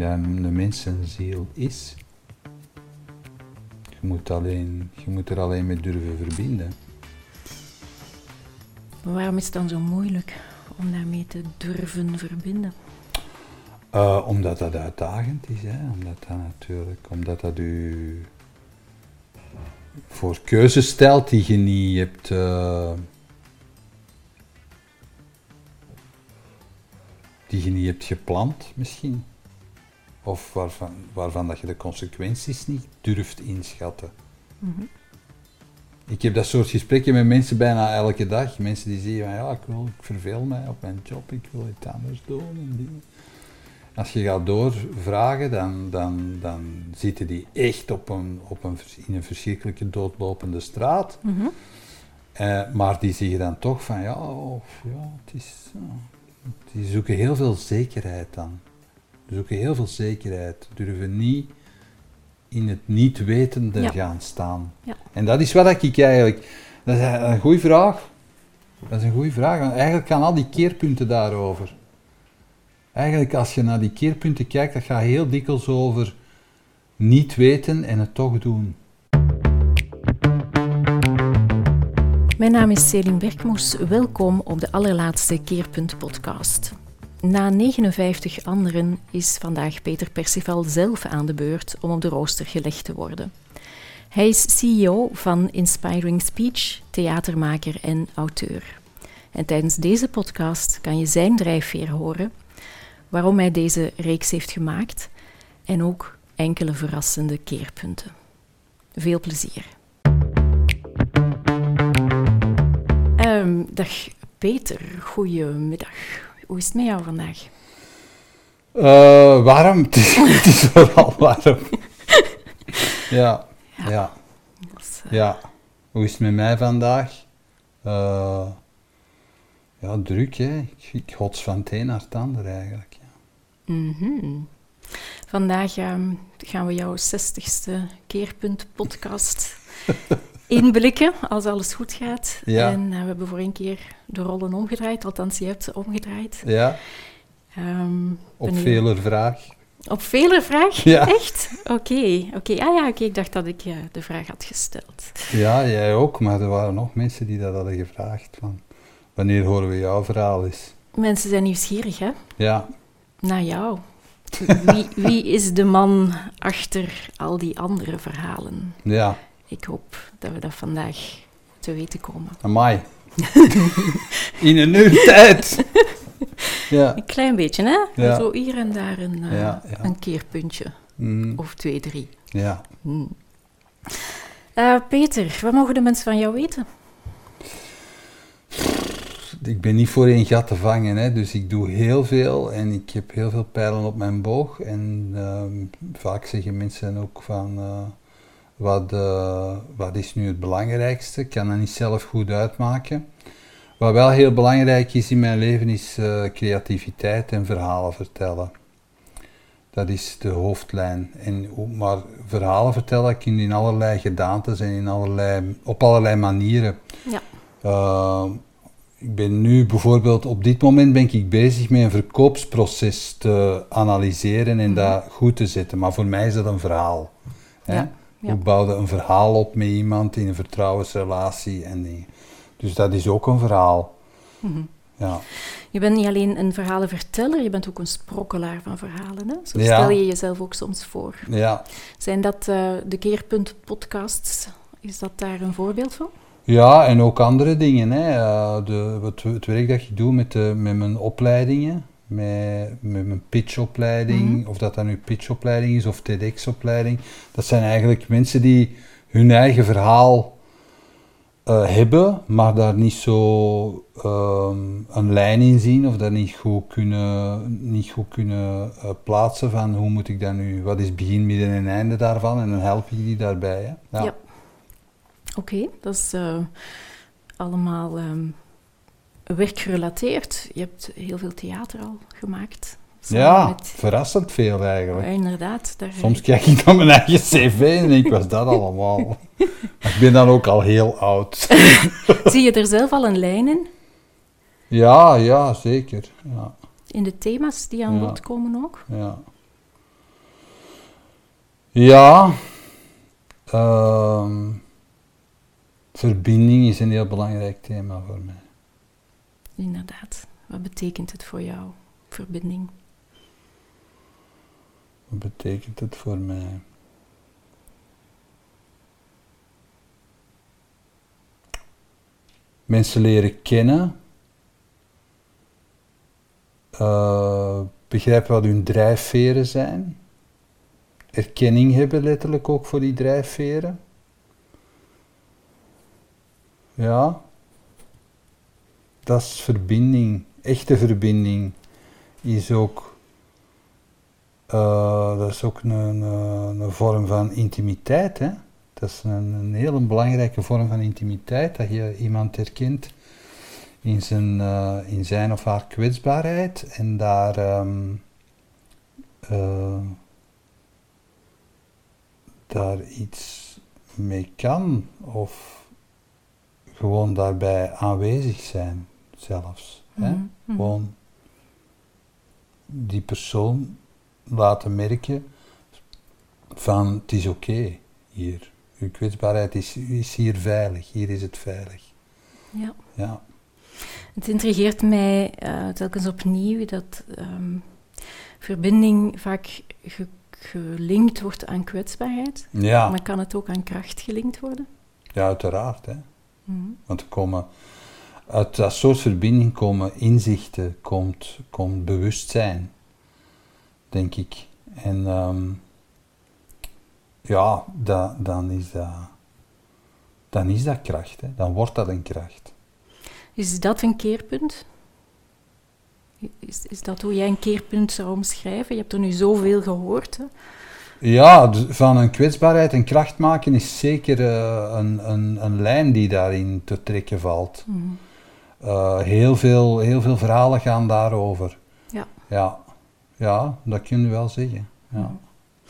dat een mensenziel is. Je moet, alleen, je moet er alleen mee durven verbinden. Maar waarom is het dan zo moeilijk om daarmee te durven verbinden? Uh, omdat dat uitdagend is, hè? omdat dat natuurlijk, omdat dat u voor keuzes stelt die je niet hebt. Uh, die je niet hebt gepland, misschien. Of waarvan, waarvan dat je de consequenties niet durft inschatten. Mm Ik heb dat soort gesprekken met mensen bijna elke dag. Mensen die zeggen van ja, ik, wil, ik verveel mij op mijn job, ik wil iets anders doen. En dingen. Als je gaat doorvragen, dan, dan, dan zitten die echt op een, op een, in een verschrikkelijke doodlopende straat. Mm maar die zeggen dan toch van ja, of, ja het is, die zoeken heel veel zekerheid dan. Die zoeken heel veel zekerheid. Durven niet in het niet wetende gaan staan. Ja. En dat is wat ik eigenlijk. Dat is een goede vraag. Dat is een goede vraag. eigenlijk gaan al die keerpunten daarover. Eigenlijk als je naar die keerpunten kijkt, dat gaat heel dikwijls over niet weten en het toch doen. Mijn naam is Celine Berkmoes. Welkom op de allerlaatste Keerpunt podcast. Na 59 anderen is vandaag Peter Percival zelf aan de beurt om op de rooster gelegd te worden. Hij is CEO van Inspiring Speech, theatermaker en auteur. En tijdens deze podcast kan je zijn drijfveer horen, waarom hij deze reeks heeft gemaakt en ook enkele verrassende keerpunten. Veel plezier. Um, dag Peter, goedemiddag. Hoe is het met jou vandaag? Uh, warm, het is, het is vooral warm. ja, ja. Ja. uh... ja. Hoe is het met mij vandaag? Uh, ja, druk hè. Ik, hots van het een naar het ander eigenlijk. Ja. Mm -hmm. Vandaag um, gaan we jouw 60ste keerpunt podcast inblikken, als alles goed gaat. Ja. En uh, we hebben voor een keer de rollen omgedraaid, althans je hebt ze omgedraaid. Ja. Um, op vele vraag. Op vele vraag? Ja. Echt? Oké, oké. Ah ja, oké, ik dacht dat ik uh, de vraag had gesteld. Ja, jij ook, maar er waren nog mensen die dat hadden gevraagd. Van, wanneer horen we jouw verhaal eens? Mensen zijn nieuwsgierig, hè? Ja. Naar jou. Wie, wie is de man achter al die andere verhalen? Ja ik hoop dat we dat vandaag te weten komen. Amai. In een uur tijd. ja. Een klein beetje, hè? Ja. Zo hier en daar een, uh, een keerpuntje. Mm. Of twee, drie. Ja. Mm. Uh, Peter, wat mogen de mensen van jou weten? Ik ben niet voor één gat te vangen, hè, dus ik doe heel veel en ik heb heel veel pijlen op mijn boog. En uh, vaak zeggen mensen ook van uh, wat, uh, wat is nu het belangrijkste? Ik kan dat niet zelf goed uitmaken. Wat wel heel belangrijk is in mijn leven is uh, creativiteit en verhalen vertellen. Dat is de hoofdlijn. En, maar verhalen vertellen kun je in allerlei gedaantes en in allerlei, op allerlei manieren. Ja. Uh, ik ben nu bijvoorbeeld, op dit moment ben ik bezig met een verkoopsproces te analyseren en mm dat goed te zetten. Maar voor mij is dat een verhaal. Ja. Hoe bouwde een verhaal op met iemand in een vertrouwensrelatie en dingen. Dus dat is ook een verhaal. Mm ja. Je bent niet alleen een verhalenverteller, je bent ook een sprokkelaar van verhalen. Hè? Zo stel je jezelf ook soms voor. Ja. Zijn dat uh, de Keerpunt podcasts? Is dat daar een voorbeeld van? Ja, en ook andere dingen. Hè. Uh, de, het, het, werk dat je doet met, de, met mijn opleidingen met, met mijn pitchopleiding, mhm. of dat dan nu pitchopleiding is of TEDx-opleiding. Dat zijn eigenlijk mensen die hun eigen verhaal uh, hebben, maar daar niet zo um, een lijn in zien of dat niet goed kunnen, niet goed kunnen uh, plaatsen van hoe moet ik dat nu, wat is begin, midden en einde daarvan en dan help je die daarbij. Hè? Ja. ja. Oké, okay, dat is uh, allemaal um, werkgerelateerd. Je hebt heel veel theater al gemaakt. Ja, verrassend veel eigenlijk. Ja, inderdaad. Daar Soms kijk ik naar mijn eigen cv en ik was dat allemaal. ik ben dan ook al heel oud. Zie je er zelf al een lijn in? Ja, ja, zeker. Ja. In de thema's die aan bod komen ook? Ja. Ja, ehm, verbinding is een heel belangrijk thema voor mij. Inderdaad. Wat betekent het voor jou, verbinding? Wat betekent het voor mij? Mensen leren kennen, uh, begrijpen wat hun drijfveren zijn, erkenning hebben letterlijk ook voor die drijfveren. Ja, dat is verbinding, echte verbinding is ook, uh, dat is ook een, een, vorm van intimiteit. Hè? Dat is een, een hele belangrijke vorm van intimiteit, dat je iemand herkent in zijn, uh, in zijn of haar kwetsbaarheid en daar um, uh, daar iets mee kan of gewoon daarbij aanwezig zijn zelfs. Mm -hmm. hè? Mhm. Gewoon die persoon laten merken van het is oké hier. Uw kwetsbaarheid is, is hier veilig, hier is het veilig. Ja. ja. Het intrigeert mij uh, telkens opnieuw dat um, verbinding vaak ge gelinkt wordt aan kwetsbaarheid. Ja. Maar kan het ook aan kracht gelinkt worden? Ja, uiteraard. Hè. Mhm. Want er komen, uit dat soort verbinding komen inzichten, komt, komt bewustzijn, denk ik. En um, ja, da, dan, is dat, dan is dat kracht. Hè. Dan wordt dat een kracht. Is dat een keerpunt? Is, is dat hoe jij een keerpunt zou omschrijven? Je hebt er nu zoveel gehoord. Hè? Ja, van een kwetsbaarheid en kracht maken is zeker uh, een, een, een lijn die daarin te trekken valt. Mm. Uh, heel, veel, heel veel verhalen gaan daarover. Ja. Ja, ja dat kun je wel zeggen. Ja.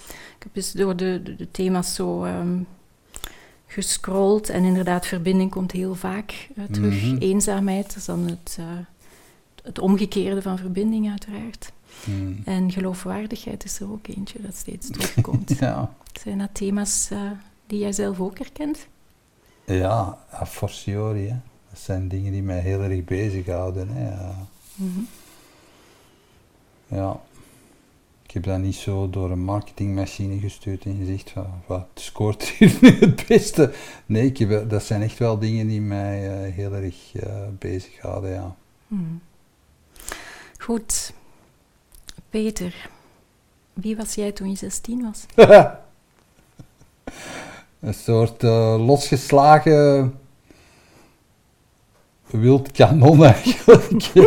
Ik heb eens door de, de, de thema's zo um, gescrolld en inderdaad, verbinding komt heel vaak uh, terug. Mhm. Eenzaamheid dat is dan het, het omgekeerde van verbinding, uiteraard. Hmm. En geloofwaardigheid is er ook eentje dat steeds terugkomt. ja. Zijn dat thema's die jij zelf ook herkent? Ja, a fortiori. Hè. Dat zijn dingen die mij heel erg bezighouden. Hè. Ja. Mm -hmm. ja. Ik heb dat niet zo door een marketingmachine gestuurd en gezegd van wat scoort hier nu het beste. Nee, ik heb, dat zijn echt wel dingen die mij uh, heel erg uh, bezighouden. Ja. Mm. Goed. Peter, wie was jij toen je 16 was? een soort uh, losgeslagen wild kanon eigenlijk. ja.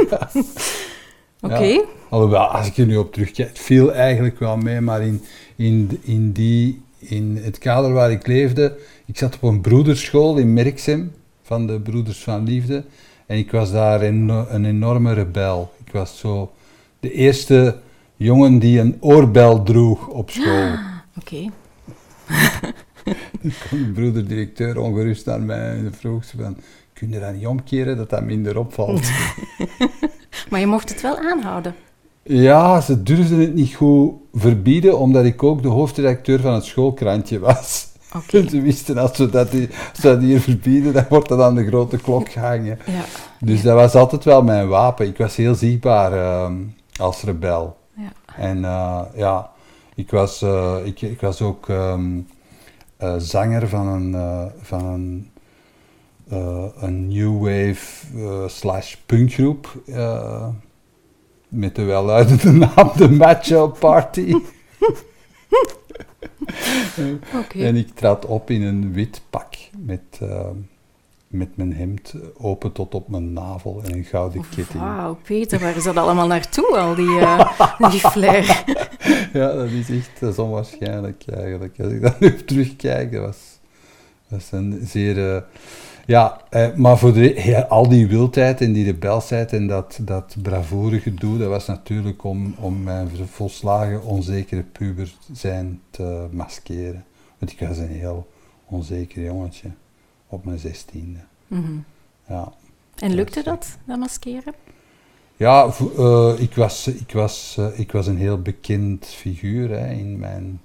Oké. Okay. Ja. Alhoewel, als ik er nu op terugkijk, het viel eigenlijk wel mee, maar in, in, in, die, in het kader waar ik leefde, ik zat op een broederschool in Merksem, van de Broeders van Liefde, en ik was daar een, een enorme rebel. Ik was zo de eerste jongen die een oorbel droeg op school. Oké. Okay. Dan kwam de broederdirecteur ongerust naar mij en vroeg ze van, kun je dat niet omkeren, dat dat minder opvalt? maar je mocht het wel aanhouden. Ja, ze durfden het niet goed verbieden, omdat ik ook de hoofdredacteur van het schoolkrantje was. Okay. Ze wisten, als we dat, die, als we dat hier verbieden, dan wordt dat aan de grote klok gehangen. Ja. Dus dat was altijd wel mijn wapen. Ik was heel zichtbaar uh, als rebel. Ja. En uh, ja, ik was, uh, ik, ik was ook um, zanger van een, van een, een new wave slash punkgroep. met de welluidende naam The Macho Party. okay. En ik trad op in een wit pak met, uh, met mijn hemd open tot op mijn navel en een gouden ketting. Wauw, Peter, waar is dat allemaal naartoe, al die, uh, die flair? ja, dat is echt dat is onwaarschijnlijk eigenlijk. Als ik dat nu terugkijk, dat was, dat was een zeer... Uh, ja, eh, maar voor de, ja, al die wildheid en die rebelsheid en dat, dat bravoure gedoe, dat was natuurlijk om, om mijn volslagen onzekere puber zijn te maskeren. Want ik was een heel onzeker jongetje op mijn zestiende. Mm -hmm. Ja. En lukte dat, dat maskeren? Ja, uh, ik, was, ik, was, uh, ik was een heel bekend figuur hè, in mijn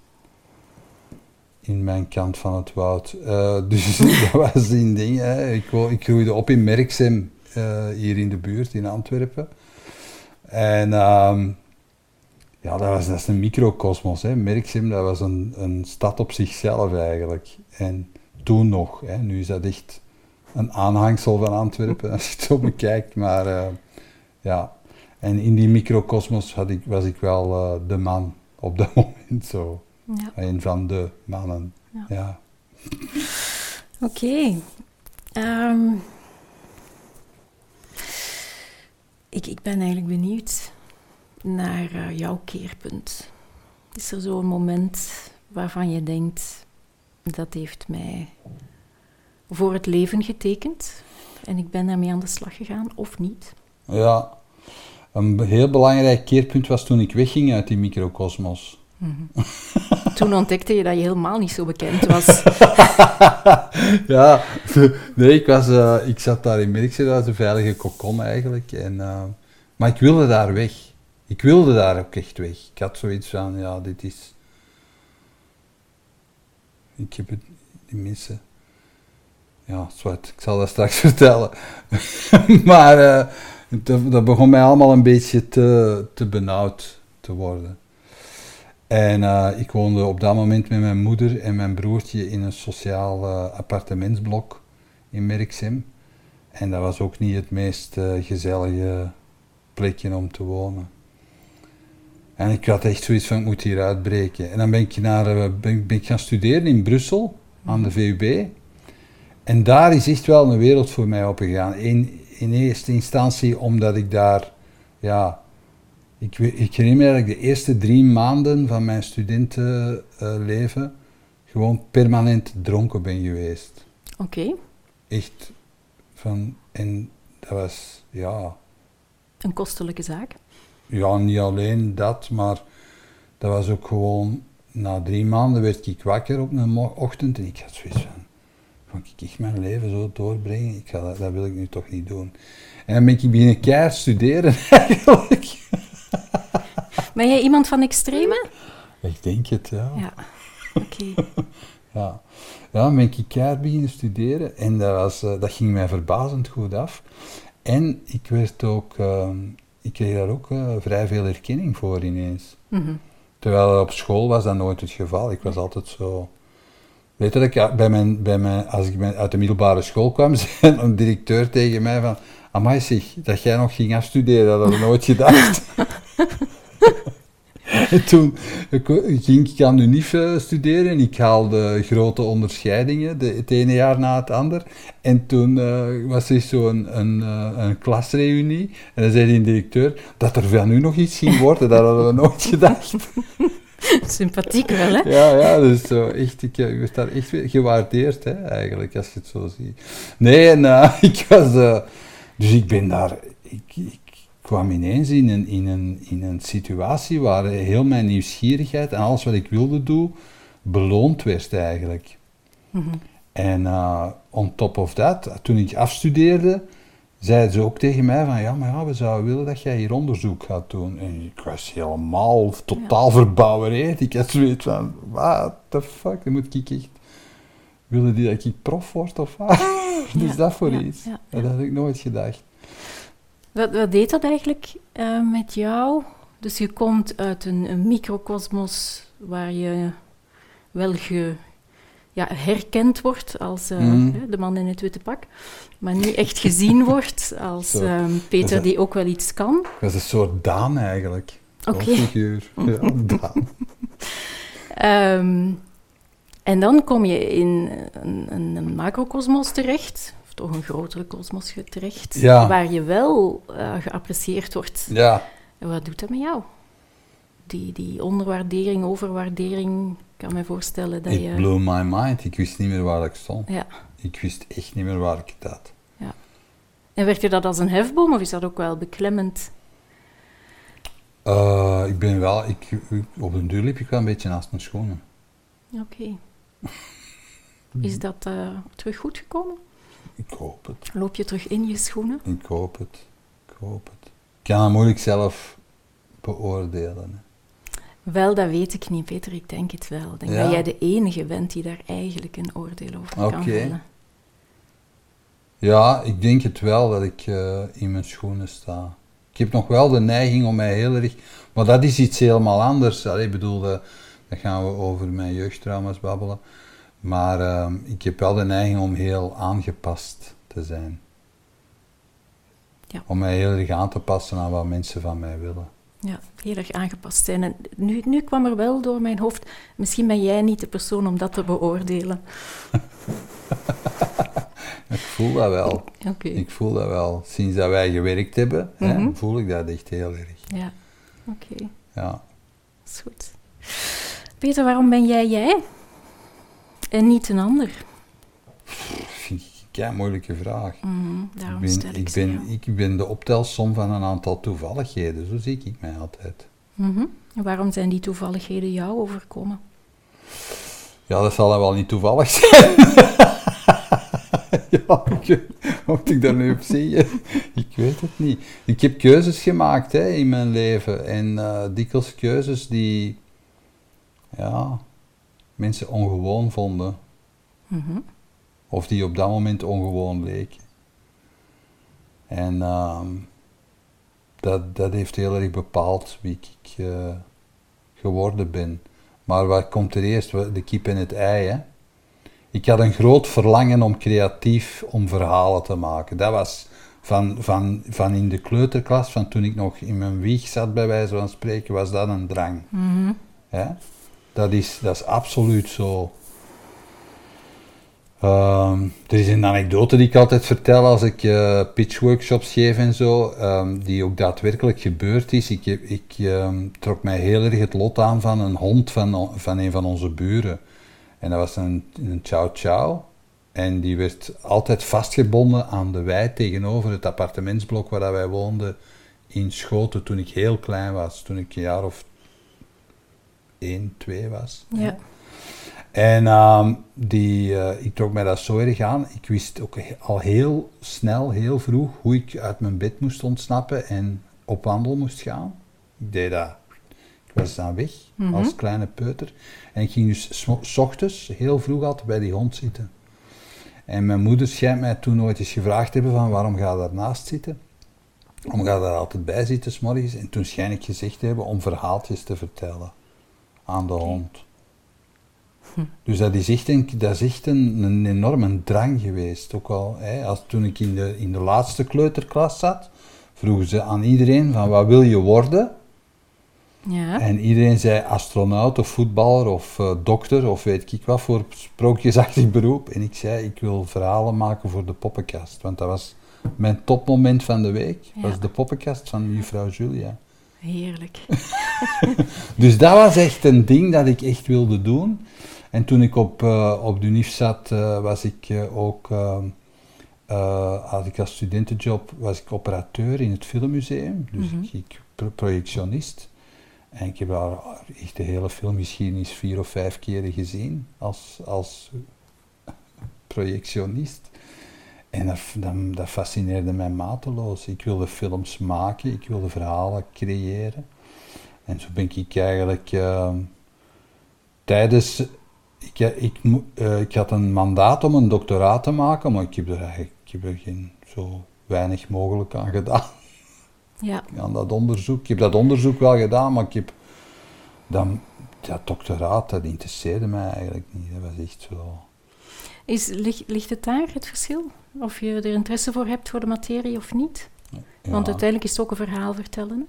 in mijn kant van het woud. Uh, dus dat was een ding. Hè. Ik, ik groeide op in Merksem, uh, hier in de buurt in Antwerpen. En um, ja, dat, was, dat is een microcosmos. Merksem, dat was een, een stad op zichzelf eigenlijk. En toen nog. Hè. Nu is dat echt een aanhangsel van Antwerpen, als je het zo bekijkt. Maar uh, ja, en in die microcosmos ik, was ik wel de man op dat moment zo. Ja. Een van de mannen. Ja. ja. Oké. Okay. Um, ik, ik ben eigenlijk benieuwd naar uh, jouw keerpunt. Is er zo'n moment waarvan je denkt, dat heeft mij voor het leven getekend en ik ben daarmee aan de slag gegaan, of niet? Ja, een heel belangrijk keerpunt was toen ik wegging uit die microcosmos. Mm Toen ontdekte je dat je helemaal niet zo bekend was. ja, nee, ik, was, uh, ik zat daar in Merkse, dat was een veilige kokon eigenlijk. En, uh, maar ik wilde daar weg. Ik wilde daar ook echt weg. Ik had zoiets van, ja, dit is... Ik heb het, mensen... Ja, zwart, ik zal dat straks vertellen. maar dat, dat, begon mij allemaal een beetje te, te benauwd te worden. En uh, ik woonde op dat moment met mijn moeder en mijn broertje in een sociaal uh, appartementsblok in Merksem. En dat was ook niet het meest gezellige plekje om te wonen. En ik had echt zoiets van, ik moet hier uitbreken. En dan ben ik, naar, eh, ben, ben ik gaan studeren in Brussel, aan de VUB. En daar is echt wel een wereld voor mij opgegaan. In, in eerste instantie omdat ik daar, ja, ik, ik herinner me dat ik de eerste drie maanden van mijn studentenleven gewoon permanent dronken ben geweest. Oké. Echt van, en dat was, ja... Een kostelijke zaak? ja, niet alleen dat, maar dat was ook gewoon, na drie maanden werd ik wakker op een ochtend en ik had zoiets van, kan ik echt mijn leven zo doorbrengen? Ik ga dat, dat wil ik nu toch niet doen. En dan ben ik beginnen keihard studeren eigenlijk. Ben jij iemand van extreme? Ik denk het, ja. Ja, oké. ja. ja, dan ben ik keihard beginnen studeren en dat, was, eh, dat ging mij verbazend goed af. En ik werd ook... Ehm, ik kreeg daar ook uh, vrij veel erkenning voor ineens. Mm Terwijl op school was dat nooit het geval. Ik was altijd zo... Weet je dat ik bij mijn, bij mijn, als ik uit de middelbare school kwam, zei een directeur tegen mij van... Amai zeg, dat jij nog ging afstuderen, dat hadden we nooit gedacht. En toen ging ik aan de UNIF eh, studeren en ik haalde grote onderscheidingen, de, het ene jaar na het ander. En toen uh, was er zo'n een, een, uh, een klasreunie en dan zei de directeur dat er van u nog iets ging worden, dat hadden we nooit gedacht. Sympathiek wel, hè? Ja, ja, dus zo echt, ik, ik werd daar echt gewaardeerd, hè, eigenlijk, als je het zo ziet. Nee, en ik was, dus ik ben daar, ik kwam ineens in een, in, een, in een situatie waar heel mijn nieuwsgierigheid en alles wat ik wilde doen, beloond werd eigenlijk. Mhm. En uh, on top of that, toen ik afstudeerde, zeiden ze ook tegen mij van, ja, maar ja, we zouden willen dat jij hier onderzoek gaat doen. En ik was helemaal totaal ja. verbouwereerd. Ik had zoiets van, what the fuck, dan moet ik echt... Willen die dat ik prof word of wat? is dat voor iets? Dat had ik nooit gedacht. Wat, wat deed dat eigenlijk uh, met jou? Dus je komt uit een, een microcosmos waar je wel ge, ja, herkend wordt als uh, mm. de man in het witte pak, maar niet echt gezien wordt als um, Peter die ook wel iets kan. Dat is een soort Daan eigenlijk. Oké. figuur. Ja, Daan. um, en dan kom je in een, een, een macrocosmos terecht, toch een grotere kosmos terecht, waar je wel uh, geapprecieerd wordt. Ja. En wat doet dat met jou? Die, die onderwaardering, overwaardering, ik kan me voorstellen dat It je... blew my mind. Ik wist niet meer waar ik stond. Ja. Ik wist echt niet meer waar ik zat. Ja. En werd je dat als een hefboom of is dat ook wel beklemmend? Uh, ik ben wel... Ik, op een duur liep ik wel een beetje naast mijn schoenen. Oké. Is dat uh, terug goed gekomen? Ik hoop het. Loop je terug in je schoenen? Ik hoop het. Ik hoop het. Ik kan het moeilijk zelf beoordelen. Wel, dat weet ik niet, Peter. Ik denk het wel. Ik denk Ja? dat jij de enige bent die daar eigenlijk een oordeel over kan vellen. Ja, ik denk het wel dat ik eh, in mijn schoenen sta. Ik heb nog wel de neiging om mij heel erg... Maar dat is iets helemaal anders. Allee, ik bedoel, dan gaan we over mijn jeugdtrauma's babbelen. Maar ehm, ik heb wel de neiging om heel aangepast te zijn. Ja. Om mij heel erg aan te passen aan wat mensen van mij willen. Ja, heel erg aangepast zijn. En nu, nu kwam er wel door mijn hoofd, misschien ben jij niet de persoon om dat te beoordelen. Ik voel dat wel. Oké. Ik voel dat wel. Sinds dat wij gewerkt hebben, hè, Mhm. voel ik dat echt heel erg. Ja, oké. Ja. Dat is goed. Peter, waarom ben jij jij? En niet een ander? vind ik een moeilijke vraag. Mhm, Ik daarom ben, stel ik, ik, ben, ik ben de optelsom van een aantal toevalligheden, zo zie ik mij altijd. Mhm. En waarom zijn die toevalligheden jou overkomen? Ja, dat zal dan wel niet toevallig zijn. ja, ik, wat ik daar nu op zeggen? Ik weet het niet. Ik heb keuzes gemaakt hè, in mijn leven. En eh dikwijls keuzes die ja, mensen ongewoon vonden. Mhm. Of die op dat moment ongewoon leken. En ehm, dat, dat heeft heel erg bepaald wie ik eh, geworden ben. Maar wat komt er eerst? De kip en het ei. Hè? Ik had een groot verlangen om creatief om verhalen te maken. Dat was van, van, van in de kleuterklas, van toen ik nog in mijn wieg zat bij wijze van spreken, was dat een drang. Mhm. Hè? Dat, is, dat is absoluut zo. Ehm, er is een anekdote die ik altijd vertel als ik eh pitchworkshops geef en zo, ehm, die ook daadwerkelijk gebeurd is. Ik, ik ehm, trok mij heel erg het lot aan van een hond van, van een van onze buren. En dat was een, een chow chow. En die werd altijd vastgebonden aan de wei tegenover het appartementsblok waar wij woonden in Schoten toen ik heel klein was. Toen ik een jaar of één, twee was. Ja. En ehm, die, eh, ik trok mij dat zo erg aan. Ik wist ook al heel snel, heel vroeg, hoe ik uit mijn bed moest ontsnappen en op wandel moest gaan. Ik deed dat. Ik was dan weg, Mhm. als kleine peuter. En ik ging dus s- ochtends heel vroeg altijd bij die hond zitten. En mijn moeder schijnt mij toen nooit eens gevraagd hebben van waarom ga je daarnaast zitten? Om ga je daar altijd bij zitten, s morgens. En toen schijn ik gezegd te hebben om verhaaltjes te vertellen aan de hond. Dus dat is echt een, dat is echt een, een enorme drang geweest. Ook al, hè, als, toen ik in de, in de laatste kleuterklas zat, vroegen ze aan iedereen van wat wil je worden? Ja. En iedereen zei astronaut of voetballer of eh, dokter of weet ik wat voor sprookjesachtig beroep. En ik zei ik wil verhalen maken voor de poppenkast. Want dat was mijn topmoment van de week, Ja. was de poppenkast van juffrouw Julia. Heerlijk. Dus dat was echt een ding dat ik echt wilde doen. En toen ik op, eh, op de UNIF zat, eh, was ik eh, ook, had ik als studentenjob, was ik operateur in het filmmuseum. Dus Mhm. ik, ik pro- projectionist. En ik heb daar echt de hele filmgeschiedenis vier of vijf keren gezien als, als projectionist. En dat, dat, dat fascineerde mij mateloos. Ik wilde films maken, ik wilde verhalen creëren. En zo ben ik eigenlijk eh, tijdens. Ik, ik, mo- eh, ik had een mandaat om een doctoraat te maken, maar ik heb er eigenlijk ik heb er geen, zo weinig mogelijk aan gedaan. Ja. Aan dat onderzoek. Ik heb dat onderzoek wel gedaan, maar ik heb. Dan, dat doctoraat, dat interesseerde mij eigenlijk niet. Dat was echt zo. Is, ligt, ligt het daar, het verschil? Of je er interesse voor hebt voor de materie of niet? Ja, Want uiteindelijk is het ook een verhaal vertellen.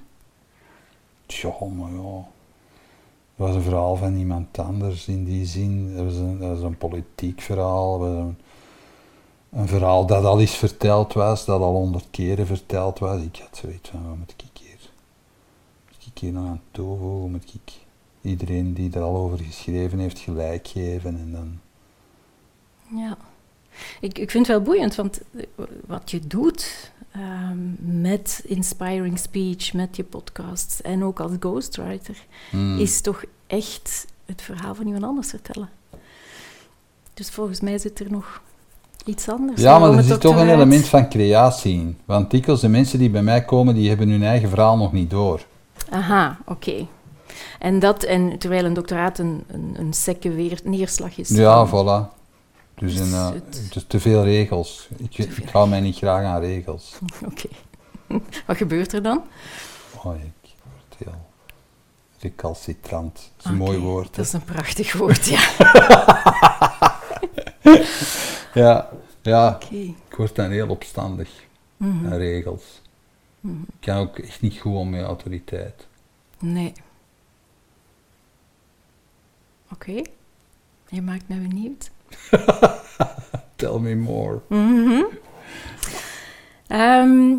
Tja, maar ja. Het was een verhaal van iemand anders in die zin. Het was een, het was een politiek verhaal. Een, een verhaal dat al eens verteld was, dat al honderd keren verteld was. Ik had zoiets van, wat moet ik hier? Moet ik hier nog aan toevoegen? Moet ik iedereen die er al over geschreven heeft gelijk geven? En dan... Ja. Ik, ik vind het wel boeiend, want eh, wat je doet ehm, met Inspiring Speech, met je podcasts en ook als ghostwriter, Hmm. is toch echt het verhaal van iemand anders vertellen. Dus volgens mij zit er nog iets anders. Ja, maar er het zit toch een element van creatie in. Want dikwijls de mensen die bij mij komen, die hebben hun eigen verhaal nog niet door. Aha, oké. En dat, en terwijl een doctoraat een, een, een sekke weer, neerslag is. Ja, voilà. Dus, Dus een, eh, het- dus te veel regels. Ik, Te ik veel. hou mij niet graag aan regels. Oké. Wat gebeurt er dan? Oh, ik word heel recalcitrant. Dat is een mooi woord. hè? Dat is een prachtig woord, ja. Ja, ja, Oké. ik word dan heel opstandig Mhm. aan regels. Mhm. Ik kan ook echt niet goed om met autoriteit. Nee. Oké. Je maakt me benieuwd. Tell me more. Mhm. Ehm,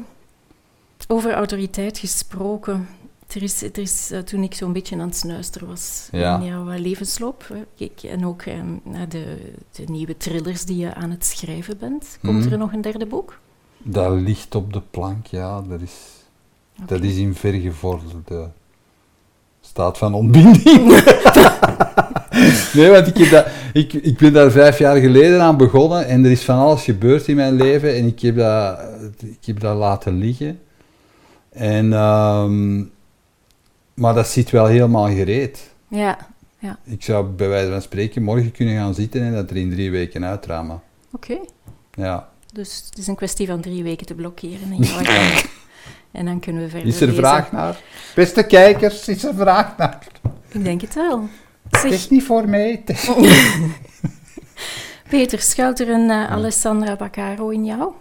over autoriteit gesproken. Er is, er is, eh, toen ik zo'n beetje aan het snuisteren was Ja. in jouw eh, levensloop, hè, kijk, en ook ehm, naar de, de nieuwe thrillers die je aan het schrijven bent, komt Mhm. er nog een derde boek? Dat ligt op de plank, ja. Dat is, dat is in vergevorderde staat van ontbinding. nee, want ik, heb dat, ik, ik ben daar vijf jaar geleden aan begonnen en er is van alles gebeurd in mijn leven en ik heb dat, ik heb dat laten liggen. En, ehm, maar dat zit wel helemaal gereed. Ja, Ik zou bij wijze van spreken morgen kunnen gaan zitten en dat er in drie weken uitramen. oké. Ja. Dus het is een kwestie van drie weken te blokkeren in. En dan kunnen we verder Is er lezen. vraag naar? Beste kijkers, is er vraag naar? Ik denk het wel. Het Zeg, is niet voor mij. het Peter, schuilt er een eh, Alessandra Baccaro in jou?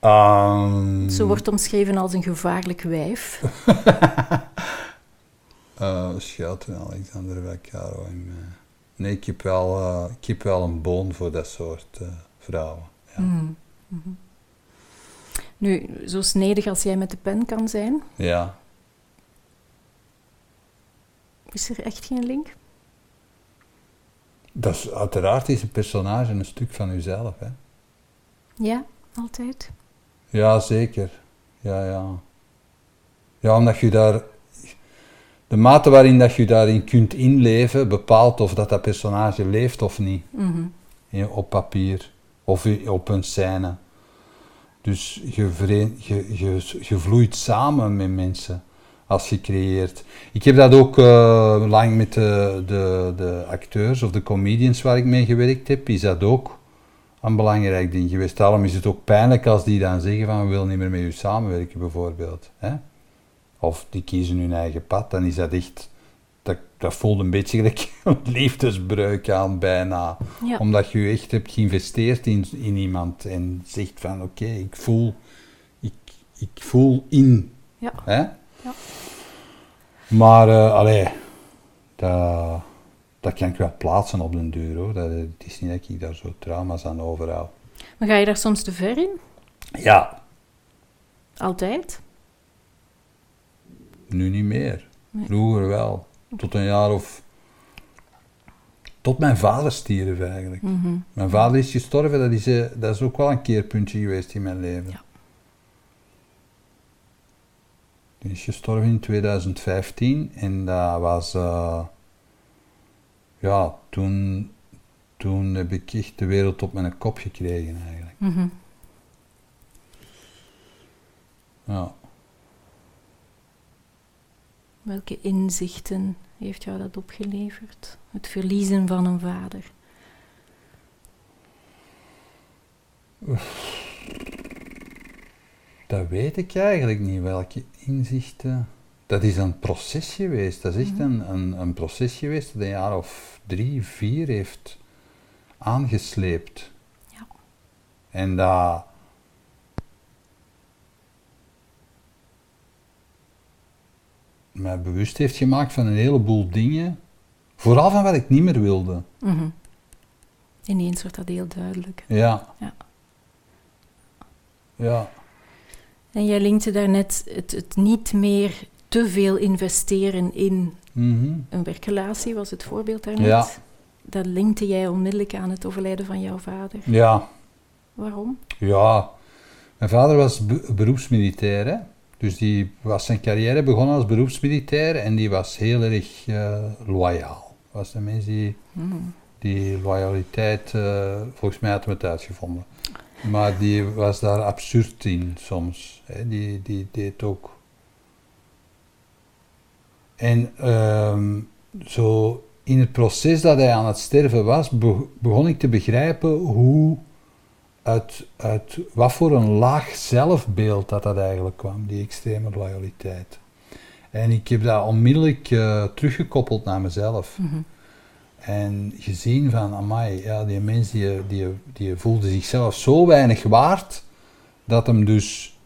Ehm, Ze wordt omschreven als een gevaarlijk wijf. eh, Schuilt een Alexander Vaccaro in mij. Nee, ik heb, wel, eh, ik heb wel een boon voor dat soort eh, vrouwen. Ja. Mhm, mhm. Nu, zo snedig als jij met de pen kan zijn, ja. Is er echt geen link? Dat is, uiteraard is een personage een stuk van uzelf. Hè? Ja, altijd. Ja, zeker. Ja, ja. Ja, omdat je daar... De mate waarin dat je daarin kunt inleven, bepaalt of dat, dat personage leeft of niet. Mhm. op papier of op een scène. Dus je, je, je vloeit samen met mensen als je creëert. Ik heb dat ook eh, lang met de, de, de acteurs of de comedians waar ik mee gewerkt heb, is dat ook een belangrijk ding geweest. Daarom is het ook pijnlijk als die dan zeggen van we willen niet meer met u samenwerken bijvoorbeeld. Hè? Of die kiezen hun eigen pad, dan is dat echt... Dat, dat voelt een beetje gelijk een liefdesbreuk aan bijna Ja. omdat je echt hebt geïnvesteerd in, in iemand en zegt van oké, ik voel, ik, ik voel in. Ja. Hè? Ja. Maar, eh allee, dat, dat kan ik wel plaatsen op den duur hoor. Dat, het is niet dat ik daar zo trauma's aan overhoud. Maar ga je daar soms te ver in? Ja, Altijd? nu niet meer. Nee. Vroeger wel. Tot een jaar of... Tot mijn vader stierf eigenlijk. Mhm. Mijn vader is gestorven, dat is, eh, dat is ook wel een keerpuntje geweest in mijn leven. Ja. Die is gestorven in 2015 en dat was, eh, ja, toen, toen heb ik echt de wereld op mijn kop gekregen eigenlijk. Mhm. Ja. Welke inzichten heeft jou dat opgeleverd? Het verliezen van een vader. Dat weet ik eigenlijk niet, welke inzichten. Dat is een proces geweest. Dat is echt een, een, een proces geweest dat een jaar of drie, vier heeft aangesleept. Ja. En dat. mij bewust heeft gemaakt van een heleboel dingen. Vooral van wat ik niet meer wilde. Mhm. Ineens wordt dat heel duidelijk. Ja. Ja. Ja. En jij linkte daarnet het, het niet meer te veel investeren in Mhm. een werkrelatie, was het voorbeeld daarnet. Ja. Dat linkte jij onmiddellijk aan het overlijden van jouw vader. Ja. Waarom? Ja, mijn vader was be- beroepsmilitair, hè? dus die was zijn carrière begonnen als beroepsmilitair en die was heel erg eh, loyaal. Was een mens die, Mhm. die loyaliteit, eh, volgens mij had hem het uitgevonden. Maar die was daar absurd in soms. Hè? Die, die deed ook. En ehm, zo in het proces dat hij aan het sterven was, begon ik te begrijpen hoe, uit, uit wat voor een laag zelfbeeld dat dat eigenlijk kwam, die extreme loyaliteit. En ik heb dat onmiddellijk uh, teruggekoppeld naar mezelf. Mhm. En gezien van, amai, ja, die mens die, die, die voelde zichzelf zo weinig waard, dat hem dus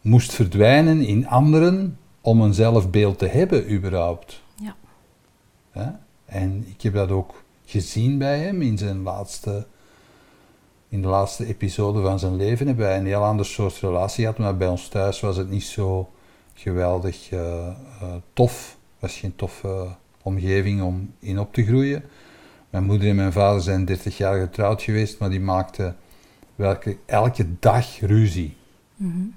moest verdwijnen in anderen om een zelfbeeld te hebben überhaupt. Ja. En ik heb dat ook gezien bij hem in zijn laatste, in de laatste episode van zijn leven. Hebben wij een heel ander soort relatie gehad, maar bij ons thuis was het niet zo geweldig uh, uh, tof. Was geen toffe omgeving om in op te groeien. Mijn moeder en mijn vader zijn 30 jaar getrouwd geweest, maar die maakten welke, elke dag ruzie. Mm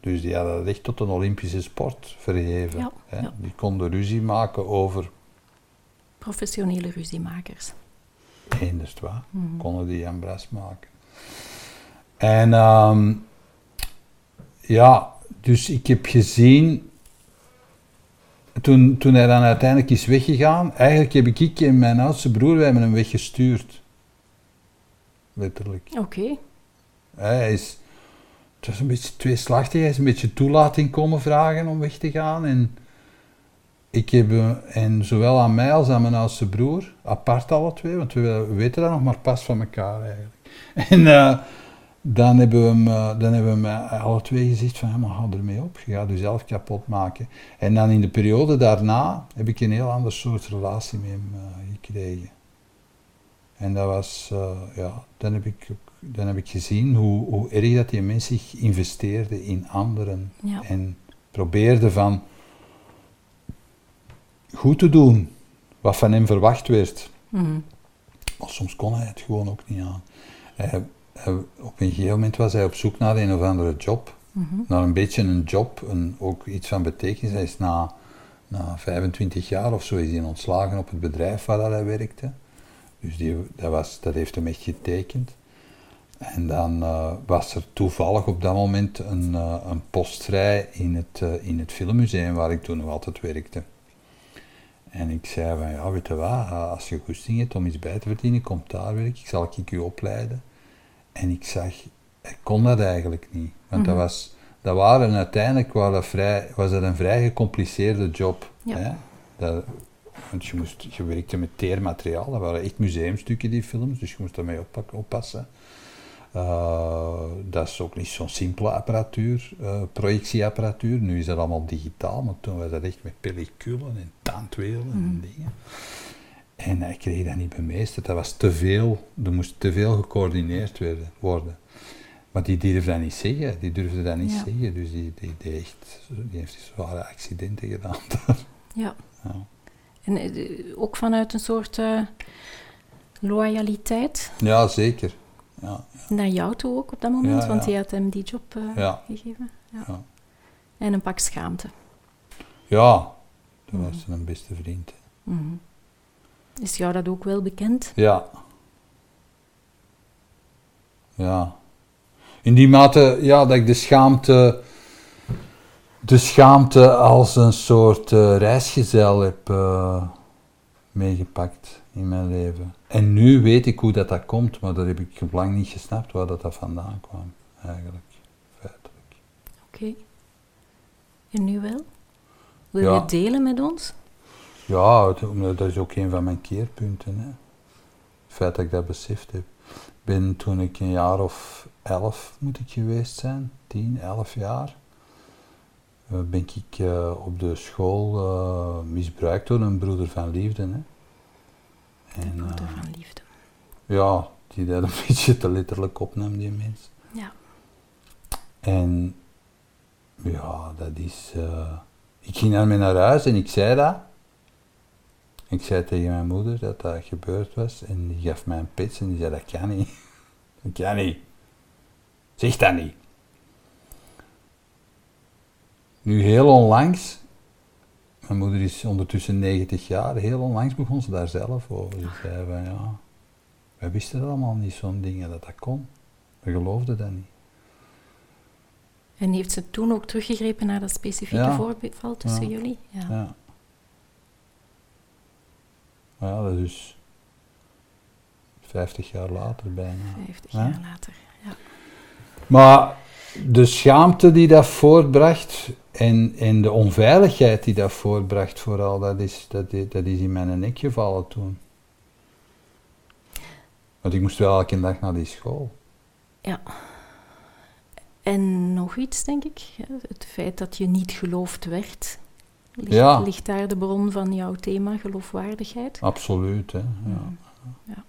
Dus die hadden echt tot een Olympische sport verheven. hè? Die konden ruzie maken over. Professionele ruziemakers. Eén, dus waar. Mm Konden die aan bras maken. En um, ja, dus ik heb gezien toen, toen hij dan uiteindelijk is weggegaan, eigenlijk heb ik en mijn oudste broer, wij hebben hem weggestuurd. Letterlijk. Oké. Hij is, het was een beetje tweeslachtig, hij is een beetje toelating komen vragen om weg te gaan. En ik heb, en zowel aan mij als aan mijn oudste broer, apart alle twee, want we, weten dat nog maar pas van elkaar eigenlijk. En uh, dan hebben we hem, uh, dan hebben we hem uh, alle twee gezegd van, maar hou ermee op, je gaat jezelf kapot maken. En dan in de periode daarna heb ik een heel ander soort relatie met hem uh, gekregen. En dat was, ja, dan heb ik, dan heb ik gezien hoe, hoe erg dat die mens zich investeerde in anderen. Ja. En probeerde van goed te doen wat van hem verwacht werd. Mm Maar soms kon hij het gewoon ook niet aan op een gegeven moment was hij op zoek naar een of andere job. Mhm. Naar een beetje een job, een, ook iets van betekenis. Hij is na, na 25 jaar of zo is hij ontslagen op het bedrijf waar hij werkte. Dus die, dat, was, dat heeft hem echt getekend. En dan uh, was er toevallig op dat moment een, uh, een post vrij in het, uh, in het filmmuseum waar ik toen nog altijd werkte. En ik zei van, ja, weet je wat, als je goesting hebt om iets bij te verdienen, kom daar werk ik, zal ik je opleiden. En ik zag, ik kon dat eigenlijk niet. Want dat, mhm. was, dat waren uiteindelijk was vrij, was dat een vrij gecompliceerde job. Ja. Hè? Dat, want je, moest, je werkte met teermateriaal, dat waren echt museumstukken die films, dus je moest daarmee oppassen. Uh, dat is ook niet zo'n simpele apparatuur, uh, projectieapparatuur. Nu is dat allemaal digitaal, maar toen was dat echt met pelliculen en tandwielen en mhm. dingen. En hij kreeg dat niet bemeesterd. Dat was te veel, er moest te veel gecoördineerd worden. Maar die durfde dat niet zeggen, die durfde dat niet zeggen. Dus die, die, die, echt, die heeft zware accidenten gedaan Ja. ja. En eh, ook vanuit een soort uh, loyaliteit? Ja, zeker. Ja, Naar jou toe ook op dat moment, want hij had hem die job uh, gegeven. Ja. En een pak schaamte. Ja, dat was zijn beste vriend. Mm is jou dat ook wel bekend? Ja. Ja. In die mate, ja, dat ik de schaamte, de schaamte als een soort uh, reisgezel heb uh, meegepakt in mijn leven. En nu weet ik hoe dat, dat komt, maar dat heb ik lang niet gesnapt waar dat, dat vandaan kwam, eigenlijk, feitelijk. Oké. En nu wel? Wil je het delen met ons? Ja, dat is ook een van mijn keerpunten. Hè. Het feit dat ik dat beseft heb. Ben toen ik een jaar of elf moet ik geweest zijn, tien, elf jaar, uh, ben ik uh, op de school uh, misbruikt door een broeder van liefde. Hè. En, broeder van liefde. Ja, die dat een beetje te letterlijk opnam, die mens. Ja. En ja, dat is. ik ging naar naar huis en ik zei dat. Ik zei tegen mijn moeder dat dat gebeurd was en die gaf mij een pits en die zei dat kan niet. Dat kan niet. Zeg dat niet. Nu heel onlangs, mijn moeder is ondertussen 90 jaar, heel onlangs begon ze daar zelf over. Ze zei van ja, wij wisten allemaal niet zo'n dingen dat dat kon. We geloofden dat niet. En heeft ze toen ook teruggegrepen naar dat specifieke Ja. voorval tussen Ja. jullie? Ja. Ja. Ja, dat is 50 jaar later bijna. 50 Ja. jaar later. Ja. Maar de schaamte die dat voortbracht en, en de onveiligheid die dat voortbracht vooral, dat is, dat, dat is in mijn nek gevallen toen. Want ik moest wel elke dag naar die school. En nog iets, denk ik. ja, Het feit dat je niet geloofd werd. Ligt, Ja. ligt daar de bron van jouw thema, geloofwaardigheid? Absoluut, hè. Ja. Mm. Ja.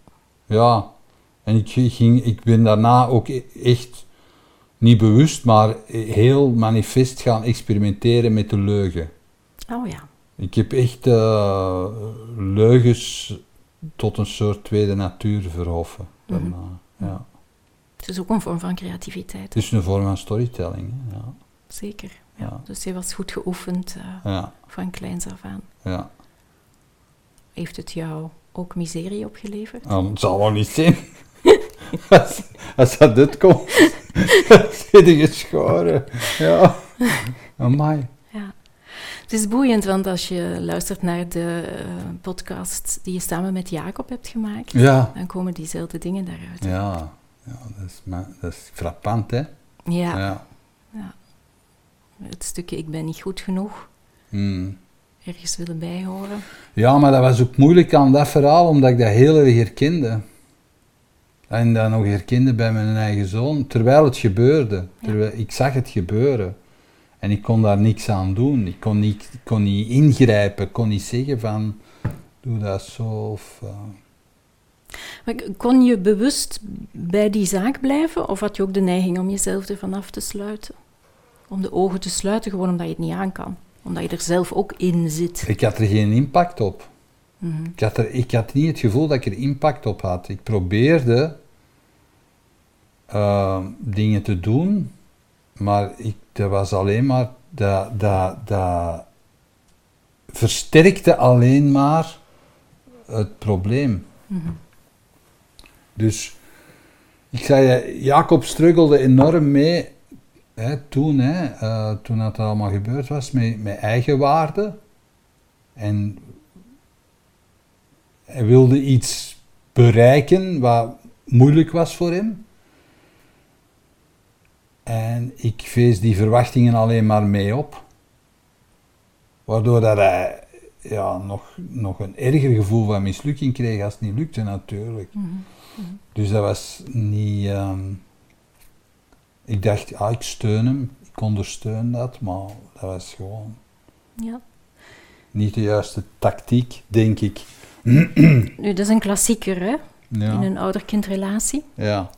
Ja, en ik, ging, ik ben daarna ook e- echt, niet bewust, maar heel manifest gaan experimenteren met de leugen. Oh ja. Ik heb echt eh, leugens tot een soort tweede natuur verhoffen. daarna. Mhm. ja. Het is ook een vorm van creativiteit. Het is een vorm van storytelling. Ja. Zeker. Ja. Dus je was goed geoefend eh, van kleins af aan. ja. Heeft het jou ook miserie opgeleverd? Nou, het zal wel niet zijn. als, als dat dit komt, zit je geschoren. Ja. Amai. Ja. Het is boeiend, want als je luistert naar de eh, podcast die je samen met Jacob hebt gemaakt, Ja. dan komen diezelfde dingen daaruit. Ja, ja dat, is, dat is frappant, hè? Ja. Ja. Het stukje ik ben niet goed genoeg, Hmm. ergens willen bijhoren. Ja, maar dat was ook moeilijk aan dat verhaal, omdat ik dat heel erg herkende. En dat nog herkende bij mijn eigen zoon, terwijl het gebeurde. Terwijl, ik zag het gebeuren. En ik kon daar niks aan doen. Ik kon niet, ik kon niet ingrijpen, ik kon niet zeggen van, doe dat zo. Of, eh. Maar kon je bewust bij die zaak blijven, of had je ook de neiging om jezelf ervan af te sluiten? Om de ogen te sluiten, gewoon omdat je het niet aan kan. Omdat je er zelf ook in zit. Ik had er geen impact op. Mhm. Ik had, er, ik had niet het gevoel dat ik er impact op had. Ik probeerde eh, dingen te doen, maar ik, dat was alleen maar, dat, dat, dat versterkte alleen maar het probleem. Mhm. Dus ik zei, Jacob struggelde enorm mee hè, toen, hè, eh, toen dat allemaal gebeurd was, met, met eigenwaarde. En hij wilde iets bereiken wat moeilijk was voor hem. En ik vees die verwachtingen alleen maar mee op. Waardoor dat hij ja, nog, nog een erger gevoel van mislukking kreeg als het niet lukte natuurlijk. Mhm. Dus dat was niet... ehm, ik dacht, ah, ik steun hem, ik ondersteun dat, maar dat was gewoon Ja. niet de juiste tactiek, denk ik. Nu, dat is een klassieker, hè? In een ouder-kindrelatie. ja.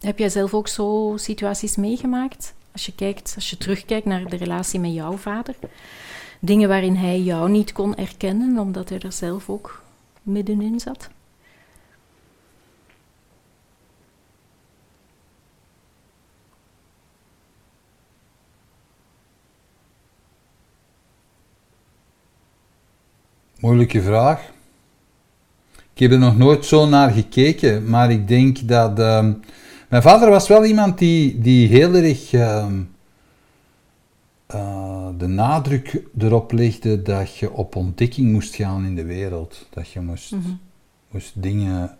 Heb jij zelf ook zo situaties meegemaakt? Als je, kijkt, als je terugkijkt naar de relatie met jouw vader. Dingen waarin hij jou niet kon erkennen, omdat hij er zelf ook middenin zat? Moeilijke vraag. Ik heb er nog nooit zo naar gekeken, maar ik denk dat... ehm, mijn vader was wel iemand die, die heel erg ehm, eh, de nadruk erop legde dat je op ontdekking moest gaan in de wereld. Dat je moest, Mhm. moest dingen...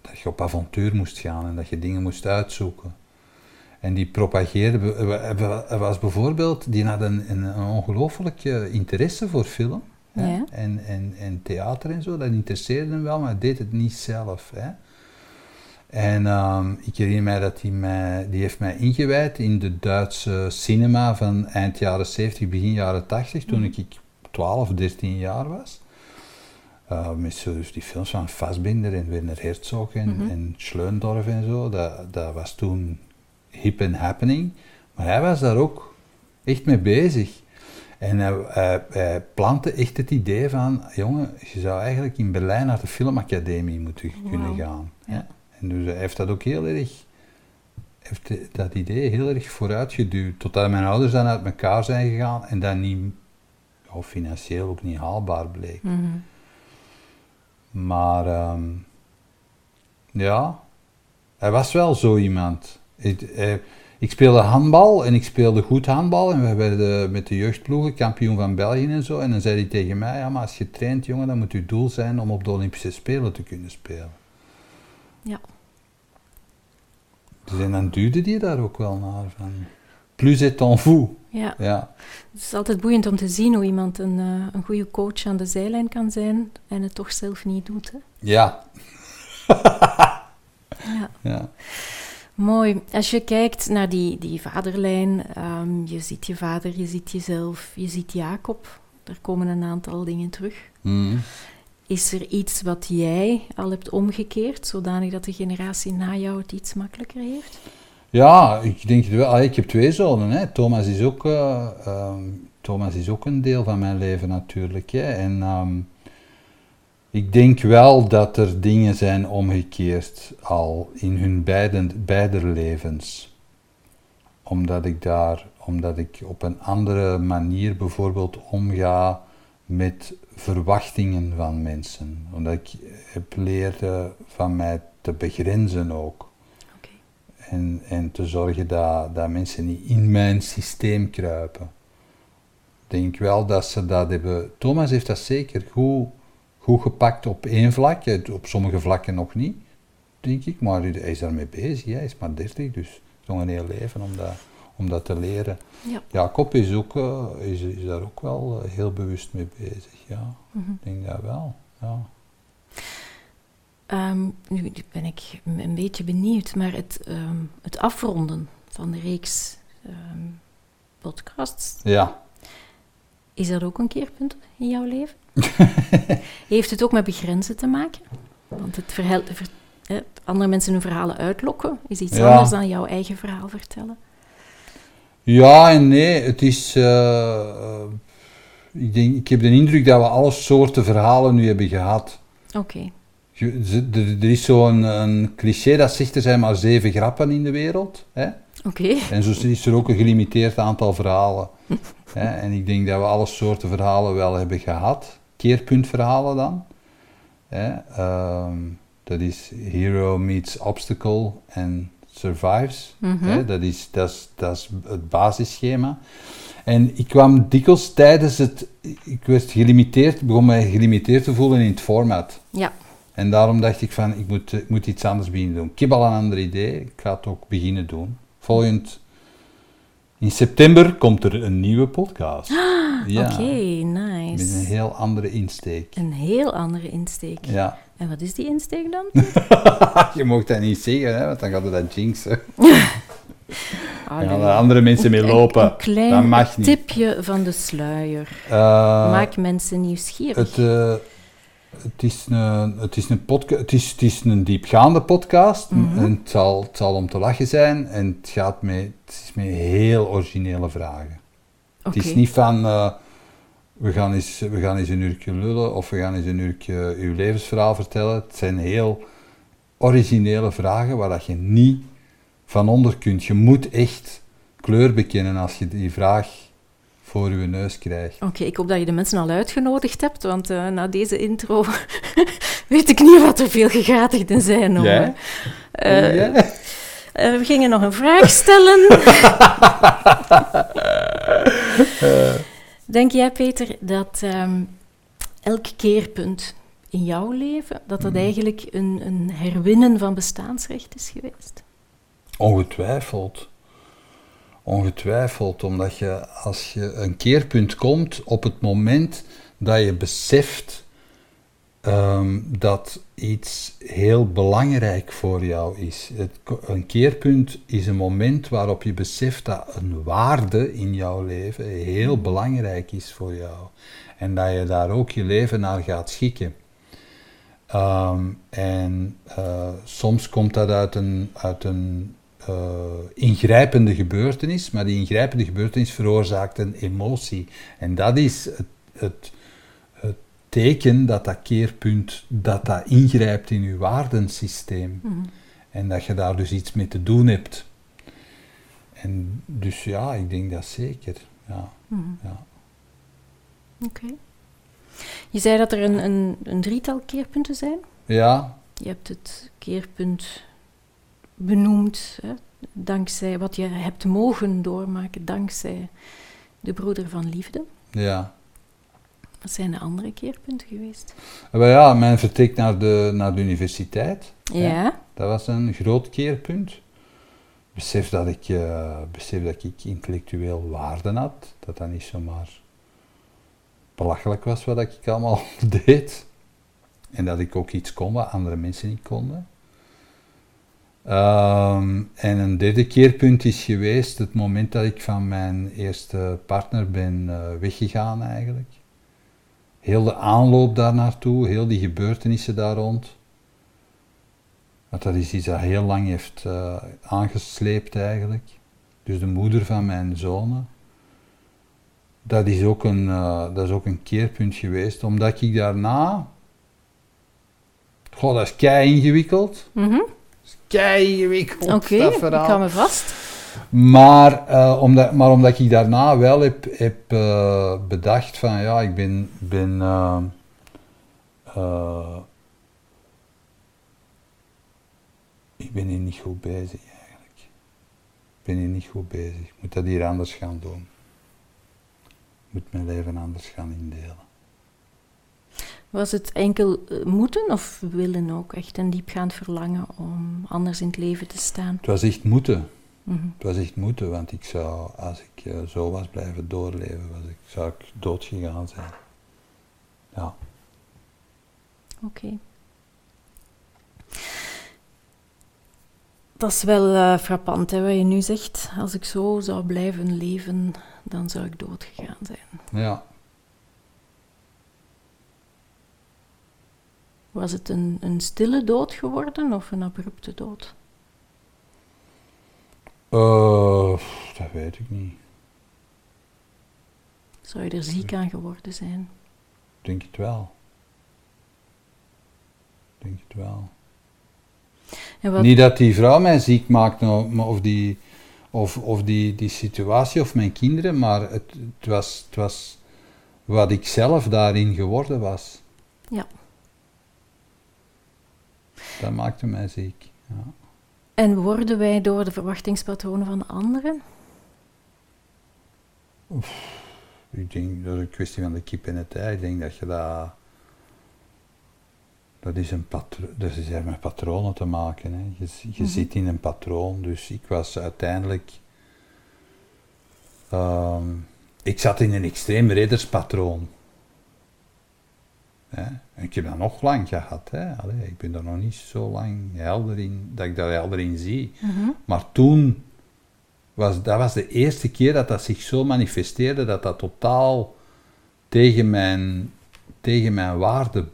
Dat je op avontuur moest gaan en dat je dingen moest uitzoeken. En die propageerde... Hij was bijvoorbeeld... Die had een, een, een ongelooflijke interesse voor film. Hè? Ja. En, en, en theater en zo, dat interesseerde hem wel, maar hij deed het niet zelf. Hè? En ehm, ik herinner mij dat hij mij, die heeft mij ingewijd in de Duitse cinema van eind jaren 70, begin jaren 80, toen ik 12, 13 jaar was. Eh, met zo, dus die films van Fassbinder en Werner Herzog en, Mhm. en Schleundorf en zo, dat, dat was toen hip en happening. Maar hij was daar ook echt mee bezig. En hij, hij, hij plantte echt het idee van, jongen, je zou eigenlijk in Berlijn naar de filmacademie moeten kunnen gaan. Ja. En dus hij heeft dat ook heel erg, heeft dat idee heel erg vooruitgeduwd. Totdat mijn ouders dan uit elkaar zijn gegaan en dat niet, ja, financieel ook niet haalbaar bleek. Mhm. Maar ehm, ja, hij was wel zo iemand. Hij- ik speelde handbal en ik speelde goed handbal. En we werden met de jeugdploegen kampioen van België en zo. En dan zei hij tegen mij, ja, maar als je traint, jongen, dan moet je doel zijn om op de Olympische Spelen te kunnen spelen. Ja. Dus en dan duwde die daar ook wel naar. Van, plus est en vous. Ja. Ja. Het is altijd boeiend om te zien hoe iemand een, eh, een goede coach aan de zijlijn kan zijn en het toch zelf niet doet. Hè? Ja. Ja. ja. Mooi. Als je kijkt naar die, die vaderlijn, ehm, je ziet je vader, je ziet jezelf, je ziet Jacob. Er komen een aantal dingen terug. Mhm. Is er iets wat jij al hebt omgekeerd, zodanig dat de generatie na jou het iets makkelijker heeft? Ja, ik denk wel. Ah, ik heb twee zonen. Hè. Thomas, is ook, eh, ehm, Thomas is ook een deel van mijn leven natuurlijk. Hè. En ehm, ik denk wel dat er dingen zijn omgekeerd al in hun beiden, beide levens. Omdat ik daar, omdat ik op een andere manier bijvoorbeeld omga met verwachtingen van mensen. Omdat ik heb leren van mij te begrenzen ook. En, en te zorgen dat, dat mensen niet in mijn systeem kruipen. Ik denk wel dat ze dat hebben. Thomas heeft dat zeker goed, goed gepakt op één vlak, op sommige vlakken nog niet, denk ik. Maar hij is daarmee bezig, hij is maar 30, dus nog een heel leven om dat, om dat te leren. Ja. Jacob is, ook, eh, is, is daar ook wel eh, heel bewust mee bezig, ja. Mhm. Ik denk dat wel, ja. Ehm, nu ben ik een beetje benieuwd, maar het, ehm, het afronden van de reeks ehm, podcasts, Ja, is dat ook een keerpunt in jouw leven? Heeft het ook met begrenzen te maken? Want het verhel, ver- eh, andere mensen hun verhalen uitlokken is iets Ja. anders dan jouw eigen verhaal vertellen. Ja en nee, het is. eh, eh, ik, denk, ik heb de indruk dat we alle soorten verhalen nu hebben gehad. Oké, Er, is zo'n een cliché dat zegt er zijn maar zeven grappen in de wereld. Hè? oké. En zo is er ook een gelimiteerd aantal verhalen. hè? En ik denk dat we alle soorten verhalen wel hebben gehad. Keerpuntverhalen dan. Hè? Ehm, dat is hero meets obstacle en survives. Mhm. Hè, dat, is, dat, is, dat is het basisschema. En ik kwam dikwijls tijdens het... Ik werd gelimiteerd, begon mij gelimiteerd te voelen in het format. Ja, En daarom dacht ik van, ik moet, ik moet iets anders beginnen doen. Ik heb al een ander idee, ik ga het ook beginnen doen. Volgend... In september komt er een nieuwe podcast. ja, oké, Met een nice. heel andere insteek. Een heel andere insteek. Ja. En wat is die insteek dan? Je mag dat niet zeggen, hè, want dan gaat het dat jinxen. Dan gaan er andere mensen mee lopen. Een klein dat mag niet. tipje van de sluier. Eh, Maak mensen nieuwsgierig. Het, eh, het, is een, het, is een podca- het, is, het is een diepgaande podcast. Mhm. en het, zal, het zal om te lachen zijn. En het, gaat met, het is met heel originele vragen. Het is niet van... eh, we, gaan eens, we gaan eens een uurtje lullen of we gaan eens een uurtje uw levensverhaal vertellen. Het zijn heel originele vragen waar dat je niet van onder kunt. Je moet echt kleur bekennen als je die vraag voor je neus krijgt. Oké, ik hoop dat je de mensen al uitgenodigd hebt, want eh, na deze intro weet ik niet wat er veel gegatigden zijn. Hoor. Eh, ja? eh, we gingen nog een vraag stellen. Denk jij, Peter, dat ehm, elk keerpunt in jouw leven, dat dat Mhm. eigenlijk een, een herwinnen van bestaansrecht is geweest? Ongetwijfeld. Ongetwijfeld, omdat je als je een keerpunt komt op het moment dat je beseft ehm, dat iets heel belangrijk voor jou is. Het, een keerpunt is een moment waarop je beseft dat een waarde in jouw leven heel belangrijk is voor jou. En dat je daar ook je leven naar gaat schikken. Ehm, en eh, soms komt dat uit een, uit een eh, ingrijpende gebeurtenis, maar die ingrijpende gebeurtenis veroorzaakt een emotie. En dat is het, het, het teken dat dat keerpunt, dat dat ingrijpt in je waardensysteem. Mhm. En dat je daar dus iets mee te doen hebt. En dus ja, ik denk dat zeker. Ja, Mhm. ja. Oké. Je zei dat er een, een, een drietal keerpunten zijn. ja Je hebt het keerpunt benoemd, hè? dankzij wat je hebt mogen doormaken, dankzij de broeder van liefde. Ja. Wat zijn de andere keerpunten geweest? Maar ja, mijn vertrek naar de, naar de universiteit. Ja. dat was een groot keerpunt. Besef dat ik, uh, besef dat ik intellectueel waarde had. Dat dat niet zomaar belachelijk was wat ik allemaal deed. En dat ik ook iets kon wat andere mensen niet konden. Ehm, en een derde keerpunt is geweest het moment dat ik van mijn eerste partner ben uh, weggegaan eigenlijk. Heel de aanloop daar naartoe, heel die gebeurtenissen daar rond. Want dat is iets dat heel lang heeft uh, aangesleept eigenlijk. Dus de moeder van mijn zonen. Dat is ook een, uh, dat is ook een keerpunt geweest, omdat ik daarna... Goh, dat is kei ingewikkeld. Mm. Kei ingewikkeld, Oké, dat ik hou me vast. Maar, uh, omdat, maar omdat ik daarna wel heb, heb uh, bedacht van ja, ik ben, ben uh, ik ben hier niet goed bezig eigenlijk. Ik ben hier niet goed bezig. Ik moet dat hier anders gaan doen. Ik moet mijn leven anders gaan indelen. Was het enkel moeten of willen ook? Echt een diepgaand verlangen om anders in het leven te staan? Het was echt moeten. Mm -hmm. Het was echt moeten, want ik zou, als ik uh, zo was blijven doorleven, was ik, zou ik doodgegaan zijn. Ja. Oké. Okay. Dat is wel uh, frappant, hè, wat je nu zegt. Als ik zo zou blijven leven, dan zou ik doodgegaan zijn. Ja. Was het een, een stille dood geworden of een abrupte dood? Uh, dat weet ik niet. Zou je er ziek aan geworden zijn? Denk het wel. Denk het wel. Wat... Niet dat die vrouw mij ziek maakt, of die, of, of die, die situatie, of mijn kinderen, maar het, het, was, het was wat ik zelf daarin geworden was. Ja. Dat maakte mij ziek. Ja. En worden wij door de verwachtingspatronen van anderen? Oef, ik denk dat is een kwestie van de kip en het ei. Ik denk dat je dat. Dat is, een patro dat is met patronen te maken. Hè. Je, je mm -hmm. zit in een patroon. Dus ik was uiteindelijk. Um, ik zat in een extreem redderspatroon. Ik heb dat nog lang gehad. Hè? Allee, ik ben daar nog niet zo lang helder in, dat ik daar helder in zie. Mm -hmm. Maar toen, was, dat was de eerste keer dat dat zich zo manifesteerde, dat dat totaal tegen mijn, tegen mijn waarde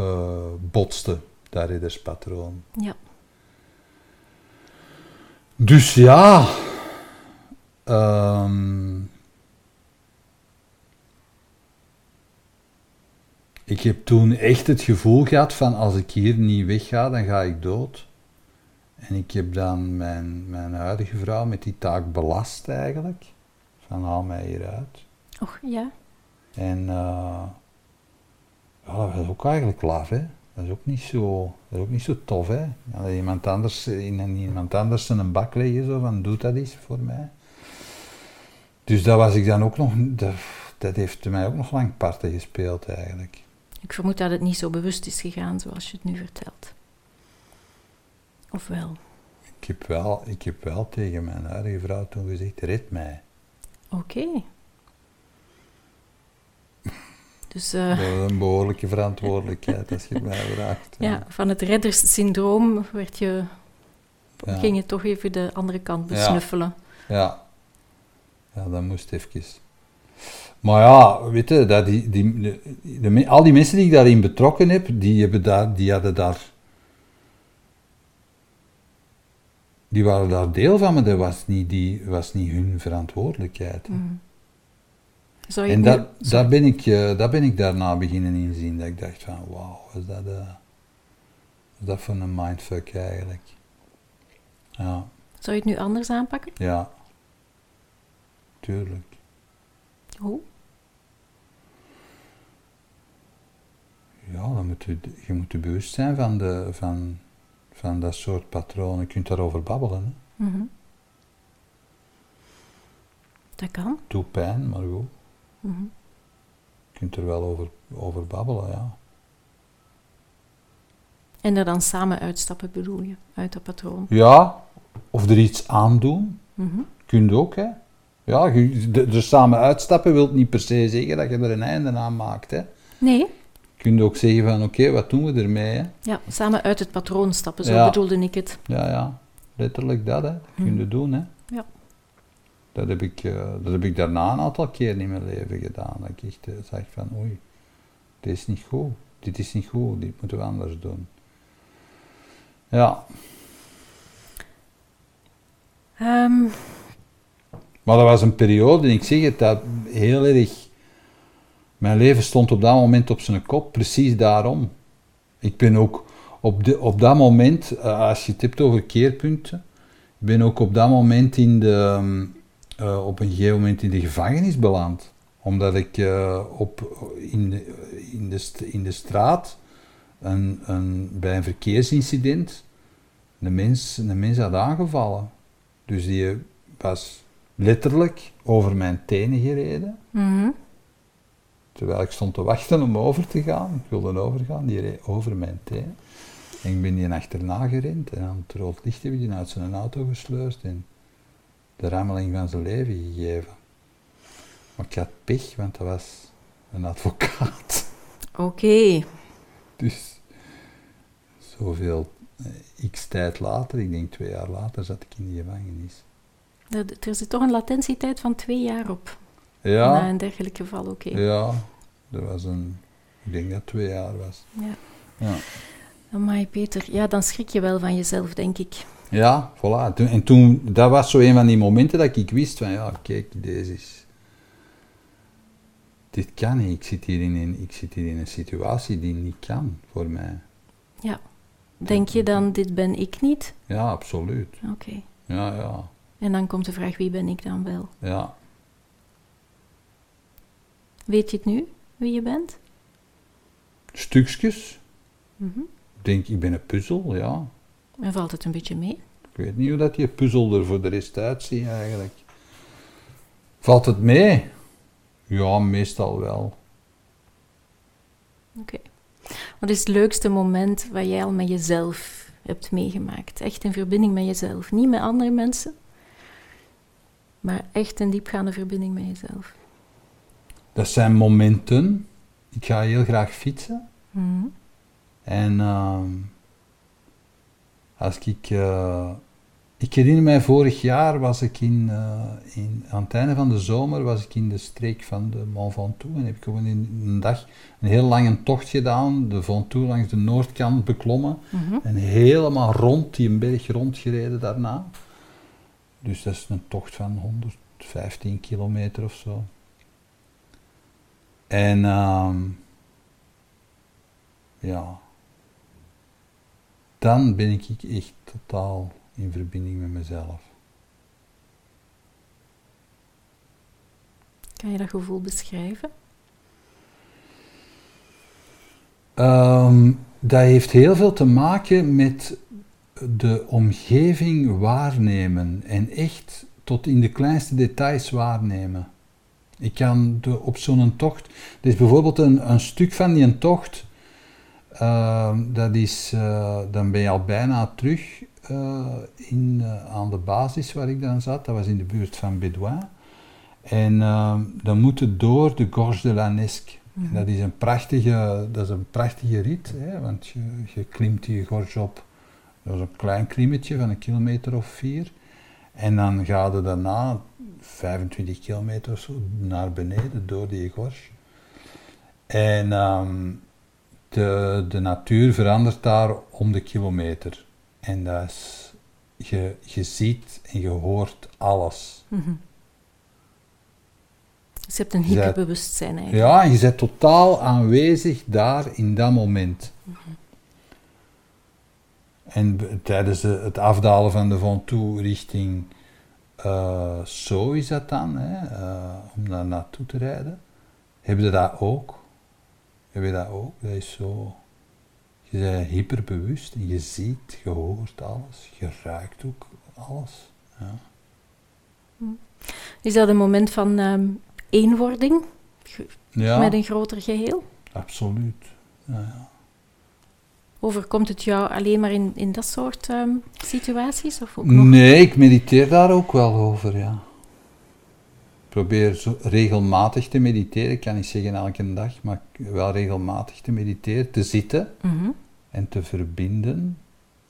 uh, botste, dat ridderspatroon. Ja. Dus ja... Um, ik heb toen echt het gevoel gehad van als ik hier niet wegga, dan ga ik dood. En ik heb dan mijn, mijn huidige vrouw met die taak belast eigenlijk. Van haal mij hieruit. Och, ja. En uh, ja, dat was ook eigenlijk laf, hè. Dat is ook niet zo, dat is ook niet zo tof, hè. Allee, iemand anders in, in iemand anders in een bak leggen, zo van doe dat eens voor mij. Dus dat was ik dan ook nog, dat, dat heeft mij ook nog lang parten gespeeld eigenlijk. Ik vermoed dat het niet zo bewust is gegaan zoals je het nu vertelt. Of wel? Ik heb wel, ik heb wel tegen mijn huidige vrouw toen gezegd, red mij. Oké. Okay. Dus, uh, dat is een behoorlijke verantwoordelijkheid als je het mij vraagt. Ja, ja van het redderssyndroom werd je, ja. ging je toch even de andere kant besnuffelen. Ja, ja. ja dat moest even. Maar ja, weet je, dat die, die, de, de, al die mensen die ik daarin betrokken heb, die, hebben daar, die hadden daar... Die waren daar deel van, maar dat was niet, die, was niet hun verantwoordelijkheid. Mm. en dat, daar, ben ik, uh, dat ben ik daarna beginnen inzien, dat ik dacht van, wauw, is dat, uh, is dat voor een mindfuck eigenlijk? Ja. Zou je het nu anders aanpakken? Ja. Tuurlijk. Hoe? Ja, dan moet je, je moet je bewust zijn van, de, van, van dat soort patronen. Je kunt daarover babbelen. Mm -hmm. Dat kan. Doet pijn, maar goed. Mhm. Je kunt er wel over, over babbelen, ja. En er dan samen uitstappen bedoel je, uit dat patroon. Ja, of er iets aan doen, Mhm. kun je ook, hè. Ja, je- er samen uitstappen wil niet per se zeggen dat je er een einde aan maakt, hè. Nee, Je kunt ook zeggen van, oké, wat doen we ermee, hè. ja, samen uit het patroon stappen, zo Ja. bedoelde ik het. Ja, ja, letterlijk dat, hè. Dat kun je Mhm. doen, hè. Ja. Dat heb, ik, eh, dat heb ik daarna een aantal keer in mijn leven gedaan. Dat ik echt eh, zag van, oei, dit is niet goed. Dit is niet goed, dit moeten we anders doen. Ja, Ehm, maar dat was een periode, en ik zeg het, dat heel erg... Mijn leven stond op dat moment op zijn kop, precies daarom. Ik ben ook op, de, op dat moment, eh, als je het hebt over keerpunten, ik ben ook op dat moment in de, ehm, eh, op een gegeven moment in de gevangenis beland. Omdat ik eh, op, in, de, in, de, in de straat een, een, bij een verkeersincident een mens, een mens had aangevallen. Dus die was letterlijk over mijn tenen gereden. mhm. Terwijl ik stond te wachten om over te gaan. Ik wilde overgaan, die reed over mijn tenen. En ik ben die achterna gerend en aan het rood licht heb ik die uit zijn auto gesleurd en de rammeling van zijn leven gegeven. Maar ik had pech, want dat was een advocaat. Oké. Dus zoveel eh, x tijd later, ik denk twee jaar later, zat ik in die gevangenis. Er, er zit toch een latentietijd van twee jaar op. Na Ja, een dergelijk geval, oké. ja, er was een, ik denk dat twee jaar was. Ja. Ja. Amai, Peter. Ja, dan schrik je wel van jezelf, denk ik. Ja, voilà. Toen- En toen, dat was zo een van die momenten dat ik wist van, ja, kijk, deze is... Dit kan niet. Ik zit hier in een, ik zit hier in een situatie die niet kan voor mij. Ja. Denk je dan, dit ben ik niet? Ja, absoluut. Oké. Ja, ja, En dan komt de vraag, wie ben ik dan wel? ja. Weet je het nu, wie je bent? Stukjes. Mhm. Ik denk, ik ben een puzzel, ja. En valt het een beetje mee? Ik weet niet hoe dat die puzzel er voor de rest uitziet eigenlijk. Valt het mee? Ja, meestal wel. Oké. Wat is het leukste moment wat jij al met jezelf hebt meegemaakt? Echt in verbinding met jezelf. Niet met andere mensen, maar echt een diepgaande verbinding met jezelf. Dat zijn momenten. Ik ga heel graag fietsen. Mhm. En ehm, als ik, eh, ik herinner mij vorig jaar was ik in, eh, in, aan het einde van de zomer was ik in de streek van de Mont Ventoux en heb ik gewoon in een dag een heel lange tocht gedaan, de Ventoux langs de noordkant beklommen Mhm. en helemaal rond die een berg rondgereden daarna. Dus dat is een tocht van 115 kilometer of zo. En ehm, ja, dan ben ik echt totaal in verbinding met mezelf. Kan je dat gevoel beschrijven? Ehm, dat heeft heel veel te maken met de omgeving waarnemen en echt tot in de kleinste details waarnemen. Ik kan de, op zo'n tocht, er is bijvoorbeeld een, een stuk van die tocht, ehm, dat is, eh, dan ben je al bijna terug eh, in, eh, aan de basis waar ik dan zat, dat was in de buurt van Bédouin. En ehm, dan moet het door de Gorge de la Nesque. En dat is een prachtige, dat is een prachtige rit, hè, want je, je klimt die gorge op. Dat is een klein klimmetje van een kilometer of vier. En dan ga je daarna 25 kilometer of zo naar beneden door die gorge. En ehm, de, de natuur verandert daar om de kilometer. En dat is, je, je ziet en je hoort alles. Mhm. Dus je hebt een hyperbewustzijn eigenlijk. Ja, en je bent totaal aanwezig daar in dat moment. En tijdens de- het afdalen van de Ventoux richting eh Sceaux is dat dan, hè, eh, om daar naartoe te rijden. Hebben je dat ook? Heb je dat ook? Dat is zo... Je bent hyperbewust en je ziet, je hoort alles, je ruikt ook alles. Ja. Is dat een moment van ehm, eenwording Ja, met een groter geheel? absoluut. Ja, ja. Overkomt het jou alleen maar in, in dat soort ehm, situaties? Of ook nog? Nee, ik mediteer daar ook wel over, ja. Ik probeer zo regelmatig te mediteren. Ik kan niet zeggen elke dag, maar wel regelmatig te mediteren. Te zitten Mhm. en te verbinden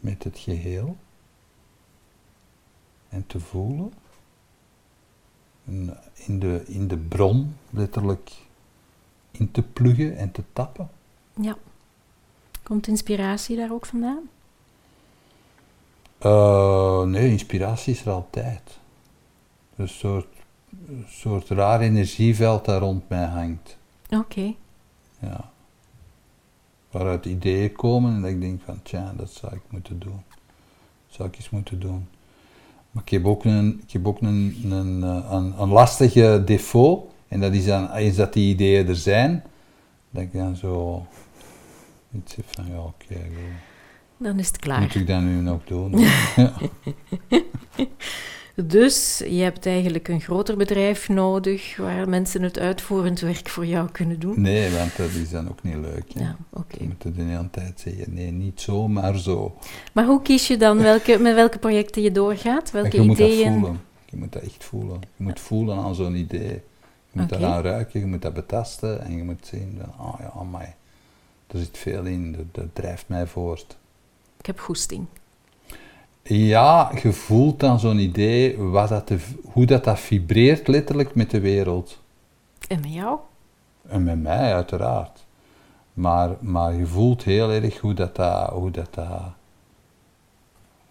met het geheel. En te voelen. En in, de, in de bron letterlijk in te pluggen en te tappen. Ja. Komt inspiratie daar ook vandaan? Eh, nee, inspiratie is er altijd. Een soort, een soort raar energieveld dat rond mij hangt. Oké. Ja. Waaruit ideeën komen en dat ik denk van, tja, dat zou ik moeten doen. Dat zou ik eens moeten doen. Maar ik heb ook een, ik heb ook een, een, eh, een, een lastige defaut. En dat is dan, eens dat die ideeën er zijn, dat ik dan zo iets heb van, ja, oké. Dan is het moet klaar. ik dat nu nog doen? ja. Dus je hebt eigenlijk een groter bedrijf nodig waar mensen het uitvoerend werk voor jou kunnen doen. Nee, want dat is dan ook niet leuk. Hè? Ja, oké. Je moet de hele tijd zeggen, nee, niet zo, maar zo. Maar hoe kies je dan welke, met welke projecten je doorgaat? Welke je moet dat ideeën? voelen. Je moet dat echt voelen. Je moet voelen aan zo'n idee. Je moet Oké. dat aan ruiken, je moet dat betasten en je moet zien, van, oh ja, amai, er zit veel in, dat, dat drijft mij voort. Ik heb goesting. Ja, je voelt aan zo'n idee wat dat de- hoe dat, dat vibreert letterlijk met de wereld. En met jou? En met mij uiteraard. Maar, maar je voelt heel erg hoe dat, dat, hoe, dat, dat,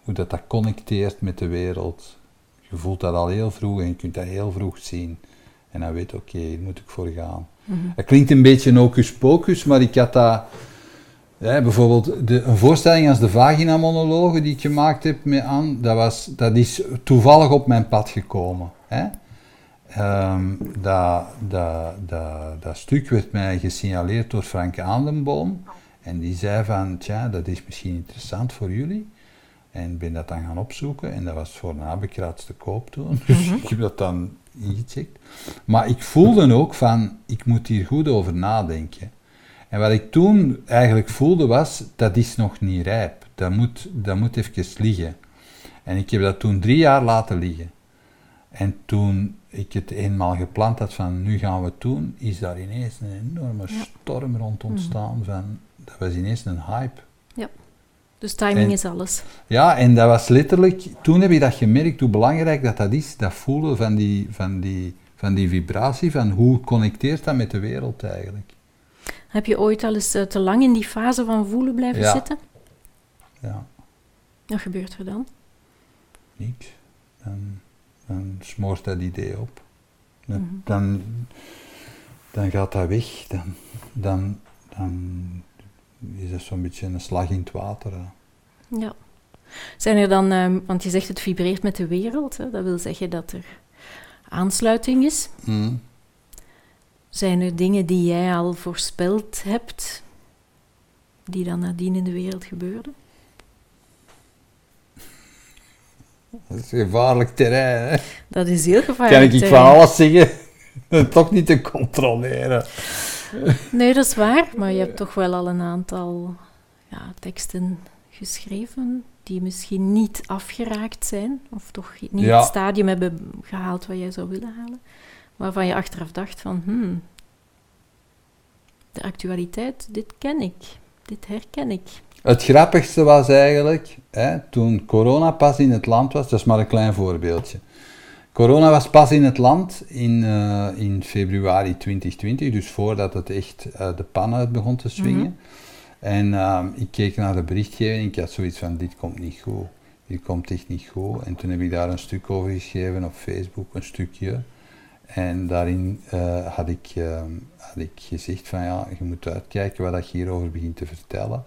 hoe dat, dat connecteert met de wereld. Je voelt dat al heel vroeg en je kunt dat heel vroeg zien. En dan weet je, oké, hier moet ik voor gaan. Het klinkt een beetje hocus pocus, maar ik had dat... Ja, bijvoorbeeld de, een voorstelling als de vagina-monologen die ik gemaakt heb met Anne, dat, was, dat is toevallig op mijn pad gekomen. Hè? Ehm, dat, dat, dat, dat stuk werd mij gesignaleerd door Frank Aandenboom. En die zei van, tja, dat is misschien interessant voor jullie. En ik ben dat dan gaan opzoeken. En dat was voor een te koop toen. Dus ik heb dat dan ingecheckt. Maar ik voelde ook van, ik moet hier goed over nadenken. En wat ik toen eigenlijk voelde was, dat is nog niet rijp. Dat moet, dat moet even liggen. En ik heb dat toen drie jaar laten liggen. En toen ik het eenmaal gepland had van nu gaan we het doen, is daar ineens een enorme storm rond ontstaan. Van, dat was ineens een hype. Dus timing En- is alles. Ja, en dat was letterlijk, toen heb je dat gemerkt hoe belangrijk dat, dat is, dat voelen van die, van, die, van die vibratie, van hoe connecteert dat met de wereld eigenlijk. Heb je ooit al eens eh, te lang in die fase van voelen blijven Ja. zitten? Ja, Wat gebeurt er dan? niks. Dan, dan smoort dat idee op. Dan, Mhm. dan, dan gaat dat weg. Dan, dan, dan is dat zo'n beetje een slag in het water. hè. Ja. Zijn er dan, ehm, want je zegt het vibreert met de wereld, hè? dat wil zeggen dat er aansluiting is. Mm. Zijn er dingen die jij al voorspeld hebt, die dan nadien in de wereld gebeurden? Dat is gevaarlijk terrein. Hè? Dat is heel Kan gevaarlijk. ik van terrein. alles zeggen? Toch niet te controleren. Nee, dat is waar, maar je hebt toch wel al een aantal ja, teksten geschreven die misschien niet afgeraakt zijn, of toch niet Ja. het stadium hebben gehaald wat jij zou willen halen, waarvan je achteraf dacht van, hmm, de actualiteit, dit ken ik, dit herken ik. Het grappigste was eigenlijk, hè, toen corona pas in het land was, dat is maar een klein voorbeeldje. Corona was pas in het land in, eh, in februari 2020, dus voordat het echt eh, de pan uit begon te swingen. En ehm, ik keek naar de berichtgeving en ik had zoiets van, dit komt niet goed. Dit komt echt niet goed. En toen heb ik daar een stuk over geschreven op Facebook, een stukje. En daarin eh, had, ik, ehm, had ik gezegd van, ja, je moet uitkijken wat je hierover begint te vertellen.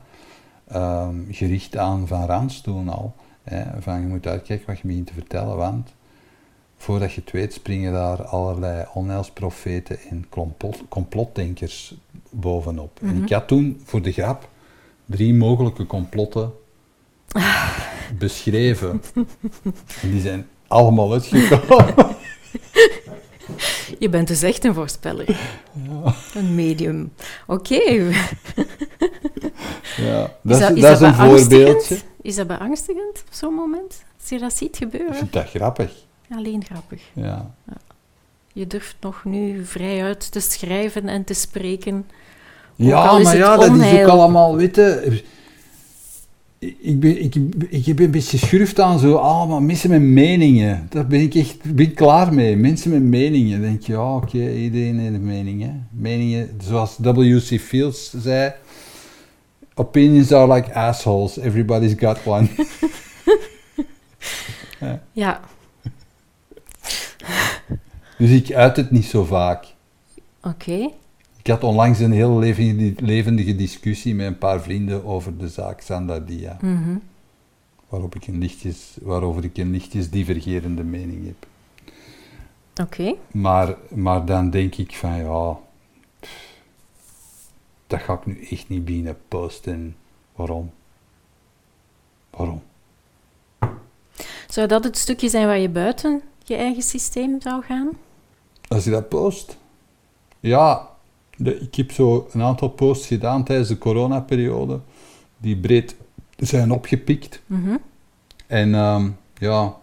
Ehm, gericht aan Van Rans toen al. Hè, van je moet uitkijken wat je begint te vertellen, want voordat je het weet springen daar allerlei onheilsprofeten en complot, complotdenkers bovenop. En Mhm. ik had toen voor de grap drie mogelijke complotten beschreven. En die zijn allemaal uitgekomen. Je bent dus echt een voorspeller. Ja. Een medium. Oké. Ja, dat is, dat, is, een voorbeeldje. Is dat beangstigend op zo'n moment? Als je dat ziet gebeuren? Ik vind dat grappig. Alleen grappig. Ja. ja. Je durft nog nu vrijuit te schrijven en te spreken. Ja, maar ja, dat is ook allemaal, weten ik ben, ik, ik heb een beetje schurft aan zo, ah, maar mensen met meningen. Daar ben ik echt ben klaar mee. Mensen met meningen. denk je, ja, oké, iedereen heeft meningen. Meningen, zoals W.C. Fields zei, opinions are like assholes. Everybody's got one. ja. Dus ik uit het niet zo vaak. Oké. Ik had onlangs een heel levendige discussie met een paar vrienden over de zaak Sandardia. Mm waarop ik een lichtjes, waarover ik een lichtjes divergerende mening heb. Oké. Maar, maar dan denk ik van ja, dat ga ik nu echt niet binnen posten. Waarom? Waarom? Zou dat het stukje zijn waar je buiten je eigen systeem zou gaan? Als je dat post? Ja, ik heb zo een aantal posts gedaan tijdens de coronaperiode, die breed zijn opgepikt. Mhm. En ehm, ja,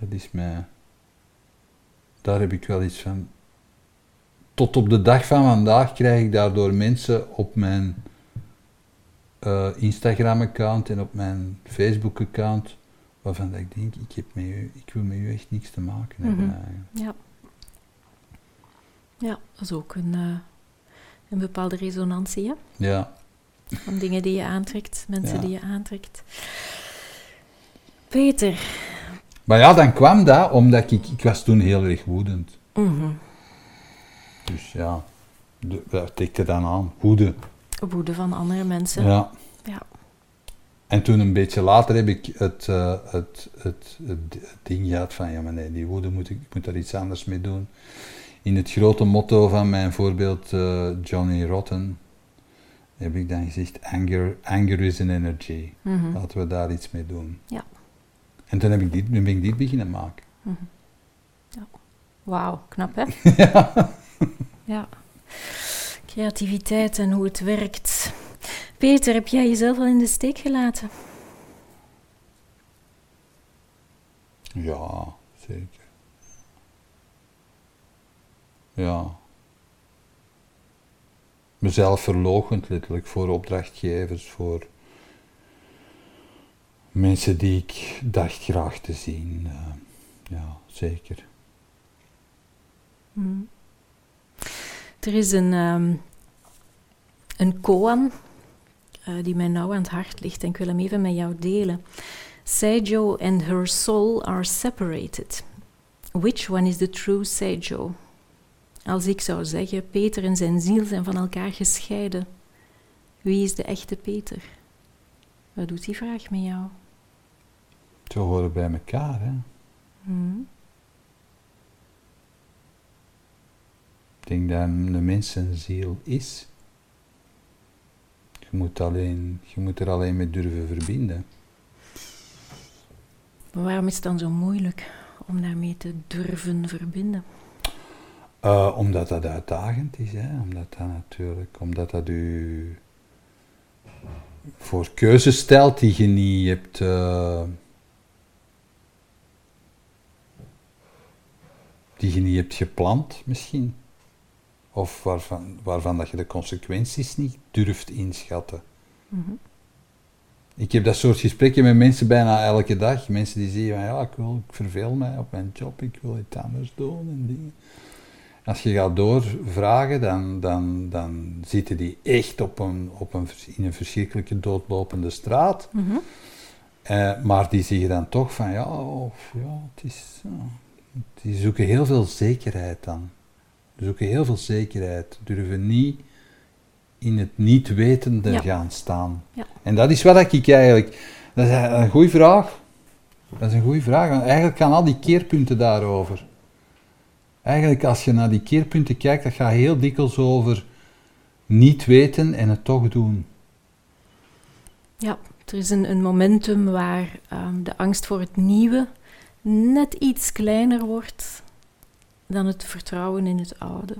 dat is mij. Daar heb ik wel iets van. Tot op de dag van vandaag krijg ik daardoor mensen op mijn uh, Instagram-account en op mijn Facebook-account waarvan ik denk, ik, heb met u, ik wil met u echt niks te maken hebben. Mhm. Ja. Ja, dat is ook een, uh, een bepaalde resonantie, hè? Ja. Van dingen die je aantrekt, mensen die je aantrekt. Peter. Maar ja, dan kwam dat omdat ik, ik was toen heel erg woedend. Mm Dus ja, dat tikte dan aan. Woede. Woede van andere mensen. Ja. En toen een beetje later heb ik het, uh, het, het, het, ding gehad van, ja maar nee, die woede moet ik, ik moet daar iets anders mee doen in het grote motto van mijn voorbeeld uh, Johnny Rotten heb ik dan gezegd, anger, anger is an energy. Mhm. Laten we daar iets mee doen. Ja. En toen, heb ik dit, ben ik dit beginnen maken. Mm ja. Wauw, knap hè? ja. ja. Creativiteit en hoe het werkt. Peter, heb jij jezelf al in de steek gelaten? Ja, zeker. ja, mezelf verlogend letterlijk voor opdrachtgevers, voor mensen die ik dacht graag te zien. Uh, ja, zeker. Hmm. Er is een, um, een koan die mij nauw aan het hart ligt en ik wil hem even met jou delen. Seijo and her soul are separated. Which one is the true Seijo? Als ik zou zeggen, Peter en zijn ziel zijn van elkaar gescheiden, wie is de echte Peter? Wat doet die vraag met jou? Ze horen bij elkaar, hè? Hmm. Ik denk dat de mens een ziel is. Je moet, alleen, je moet er alleen mee durven verbinden. Maar waarom is het dan zo moeilijk om daarmee te durven verbinden? Uh, omdat dat uitdagend is, hè? omdat dat natuurlijk, omdat dat u voor keuzes stelt die je niet hebt. Uh, die je niet hebt gepland, misschien. Of waarvan, waarvan dat je de consequenties niet durft inschatten. Mm Ik heb dat soort gesprekken met mensen bijna elke dag. Mensen die zeggen van ja, ik, wil, ik verveel mij op mijn job, ik wil iets anders doen en dingen als je gaat doorvragen, dan, dan, dan zitten die echt op een, op een, in een verschrikkelijke doodlopende straat. Mhm. Eh, maar die zeggen dan toch van, ja, of, ja het is, die zoeken heel veel zekerheid dan. Die zoeken heel veel zekerheid, durven niet in het niet wetende gaan staan. Ja. En dat is wat ik eigenlijk, dat is een goede vraag. Dat is een goede vraag. Eigenlijk gaan al die keerpunten daarover eigenlijk als je naar die keerpunten kijkt, dat gaat heel dikwijls over niet weten en het toch doen. Ja, er is een, een momentum waar ehm, de angst voor het nieuwe net iets kleiner wordt dan het vertrouwen in het oude.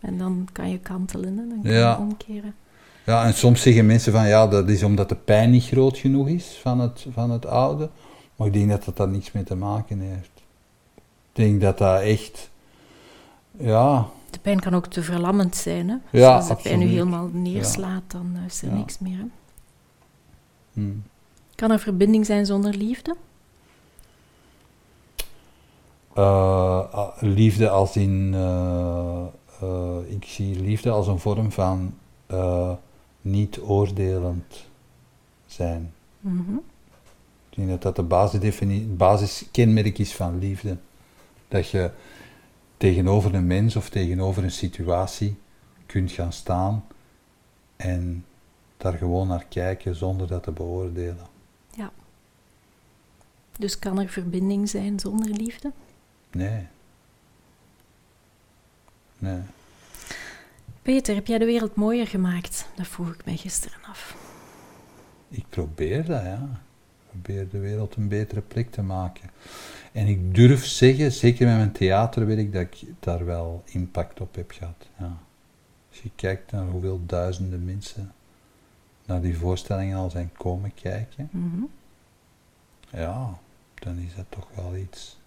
En dan kan je kantelen, hè? dan kan Ja. je omkeren. Ja, en soms zeggen mensen van ja, dat is omdat de pijn niet groot genoeg is van het, van het oude. Maar ik denk dat dat daar niks mee te maken heeft. Ik denk dat dat echt, ja, De pijn kan ook te verlammend zijn. Hè? Ja, Als de pijn nu helemaal neerslaat, dan is er Ja. niks meer. Hè? hm. Kan er verbinding zijn zonder liefde? Eh, ah, liefde als in, eh, eh, ik zie liefde als een vorm van niet oordelend zijn. Mhm. Ik denk dat dat de basiskenmerk is van liefde. Dat je tegenover een mens of tegenover een situatie kunt gaan staan en daar gewoon naar kijken zonder dat te beoordelen. Dus kan er verbinding zijn zonder liefde? Nee. Nee. Peter, heb jij de wereld mooier gemaakt? Dat vroeg ik mij gisteren af. Ik probeer dat, ja. Ik probeer de wereld een betere plek te maken. En ik durf zeggen, zeker met mijn theaterwerk, dat ik daar wel impact op heb gehad. Ja. Als je kijkt naar hoeveel duizenden mensen naar die voorstellingen al zijn komen kijken, Mhm. ja, dan is dat toch wel iets.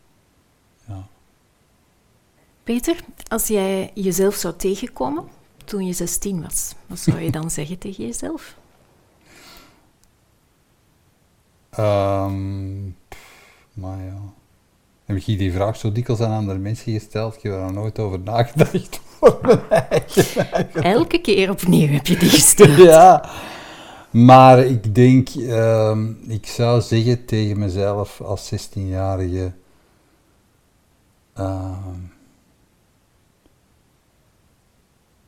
Ja. Peter, als jij jezelf zou tegenkomen toen je 16 was, wat zou je dan zeggen tegen jezelf? Ehm, maar ja. Heb ik die vraag zo dikwijls aan andere mensen gesteld? Ik heb er nog nooit over nagedacht. voor mijn eigen. Elke keer opnieuw heb je die gesteld. ja. Maar ik denk, ehm, ik zou zeggen tegen mezelf als 16-jarige. Ehm,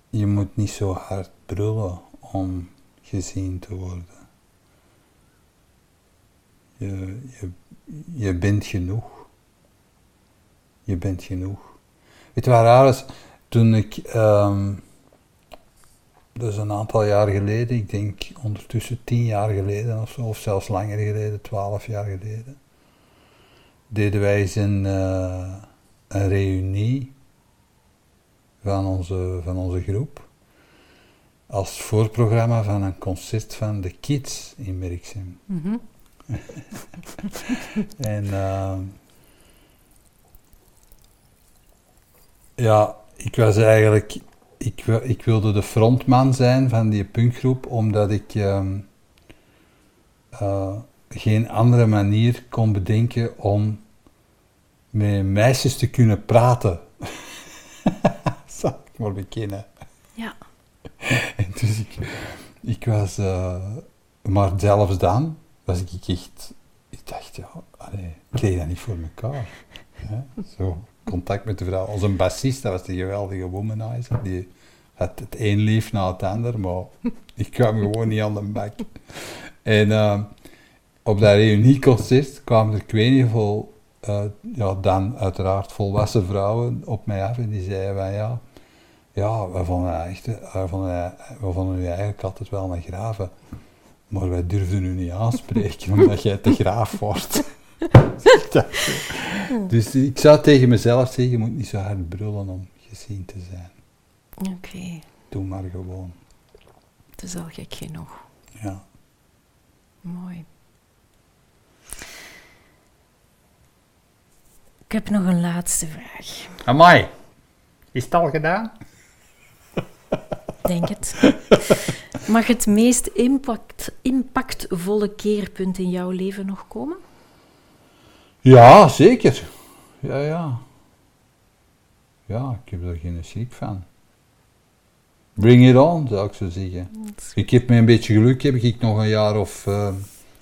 je moet niet zo hard brullen om gezien te worden. Je, je, je bent genoeg. Je bent genoeg. Weet je waar raar is? Toen ik. ehm, is een aantal jaar geleden, ik denk ondertussen tien jaar geleden of zo, of zelfs langer geleden, twaalf jaar geleden, deden wij een, eh, een reunie van onze, van onze groep als voorprogramma van een concert van de Kids in Merksem. Mhm. En ehm, ja, ik was eigenlijk, ik, ik wilde de frontman zijn van die punkgroep, omdat ik ehm, eh, geen andere manier kon bedenken om met meisjes te kunnen praten. Zal ik maar bekennen. Ja. En dus ik, ik was, eh, maar zelfs dan was ik echt, ik dacht, ja, allee, ik kreeg dat niet voor elkaar. Hè? Zo, contact met de vrouw. Onze bassist, dat was die geweldige womanizer, die had het een lief na het ander, maar ik kwam gewoon niet aan de bak. En eh, op dat reunieconcert kwamen er ik weet niet veel, eh, ja, dan uiteraard volwassen vrouwen op mij af en die zeiden van ja, ja, we vonden, echt, we vonden, we vonden u eigenlijk altijd wel een graven. Maar wij durfden u niet aanspreken, omdat jij te graaf wordt. dus ik zou tegen mezelf zeggen, je moet niet zo hard brullen om gezien te zijn. Oké, Doe maar gewoon. het is al gek genoeg. Ja. Mooi. Ik heb nog een laatste vraag. Amai, is het al gedaan? Denk het. Mag het meest impact, impactvolle keerpunt in jouw leven nog komen? Ja, zeker. Ja, ja. Ja, ik heb er geen schrik van. Bring it on, zou ik zo zeggen. Ik heb met een beetje geluk, heb ik nog een jaar of eh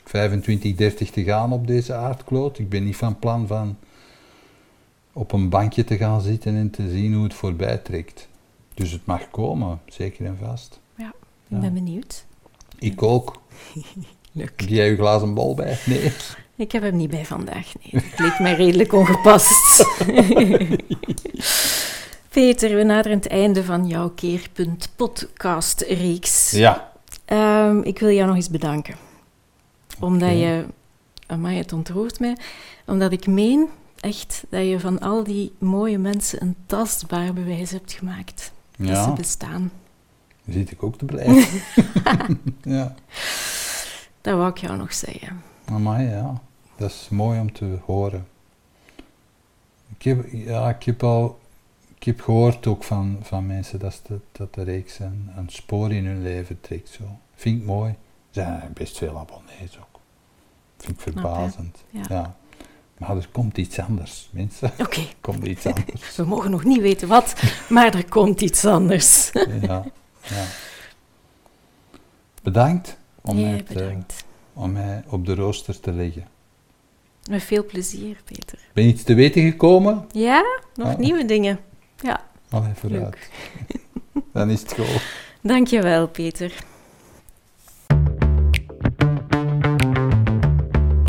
25, 30 te gaan op deze aardkloot. Ik ben niet van plan van op een bankje te gaan zitten en te zien hoe het voorbij trekt. Dus het mag komen, zeker en vast. Ja, ik ben benieuwd. Ik ook. Leuk. Heb jij je glazen bol bij? Nee. Ik heb hem niet bij vandaag. Nee, het leek mij redelijk ongepast. Peter, we naderen het einde van jouw Keerpunt podcast-reeks. Ja. Ehm, ik wil jou nog eens bedanken. Omdat je... Amai, het ontroert mij. Omdat ik meen echt dat je van al die mooie mensen een tastbaar bewijs hebt gemaakt. Dat Ja. ze bestaan. Zit ik ook te blijven. ja. Dat wou ik jou nog zeggen. Amai, ja. Dat is mooi om te horen. Ik heb, ja, ik heb al... Ik heb gehoord ook van, van mensen dat, de, dat de reeks een, een spoor in hun leven trekt. Zo. Vind ik mooi. Er zijn best veel abonnees ook. Vind ik Knap, verbazend. Ja. ja. Maar er komt iets anders, mensen. Oké, komt iets anders. we mogen nog niet weten wat, maar er komt iets anders. ja, ja. Bedankt om, bedankt. om mij op de rooster te leggen. Met veel plezier, Peter. Ben je iets te weten gekomen? Ja, nog Ah. nieuwe dingen. Ja, Allee, vooruit. Dan is het goed. Dankjewel, Peter.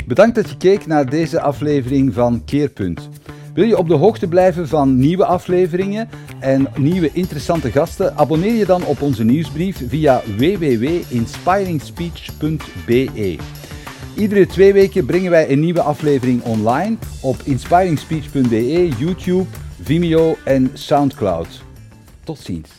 Bedankt dat je keek naar deze aflevering van Keerpunt. Wil je op de hoogte blijven van nieuwe afleveringen en nieuwe interessante gasten? Abonneer je dan op onze nieuwsbrief via www.inspiringspeech.be. Iedere twee weken brengen wij een nieuwe aflevering online op inspiringspeech.be, YouTube, Vimeo en Soundcloud. Tot ziens.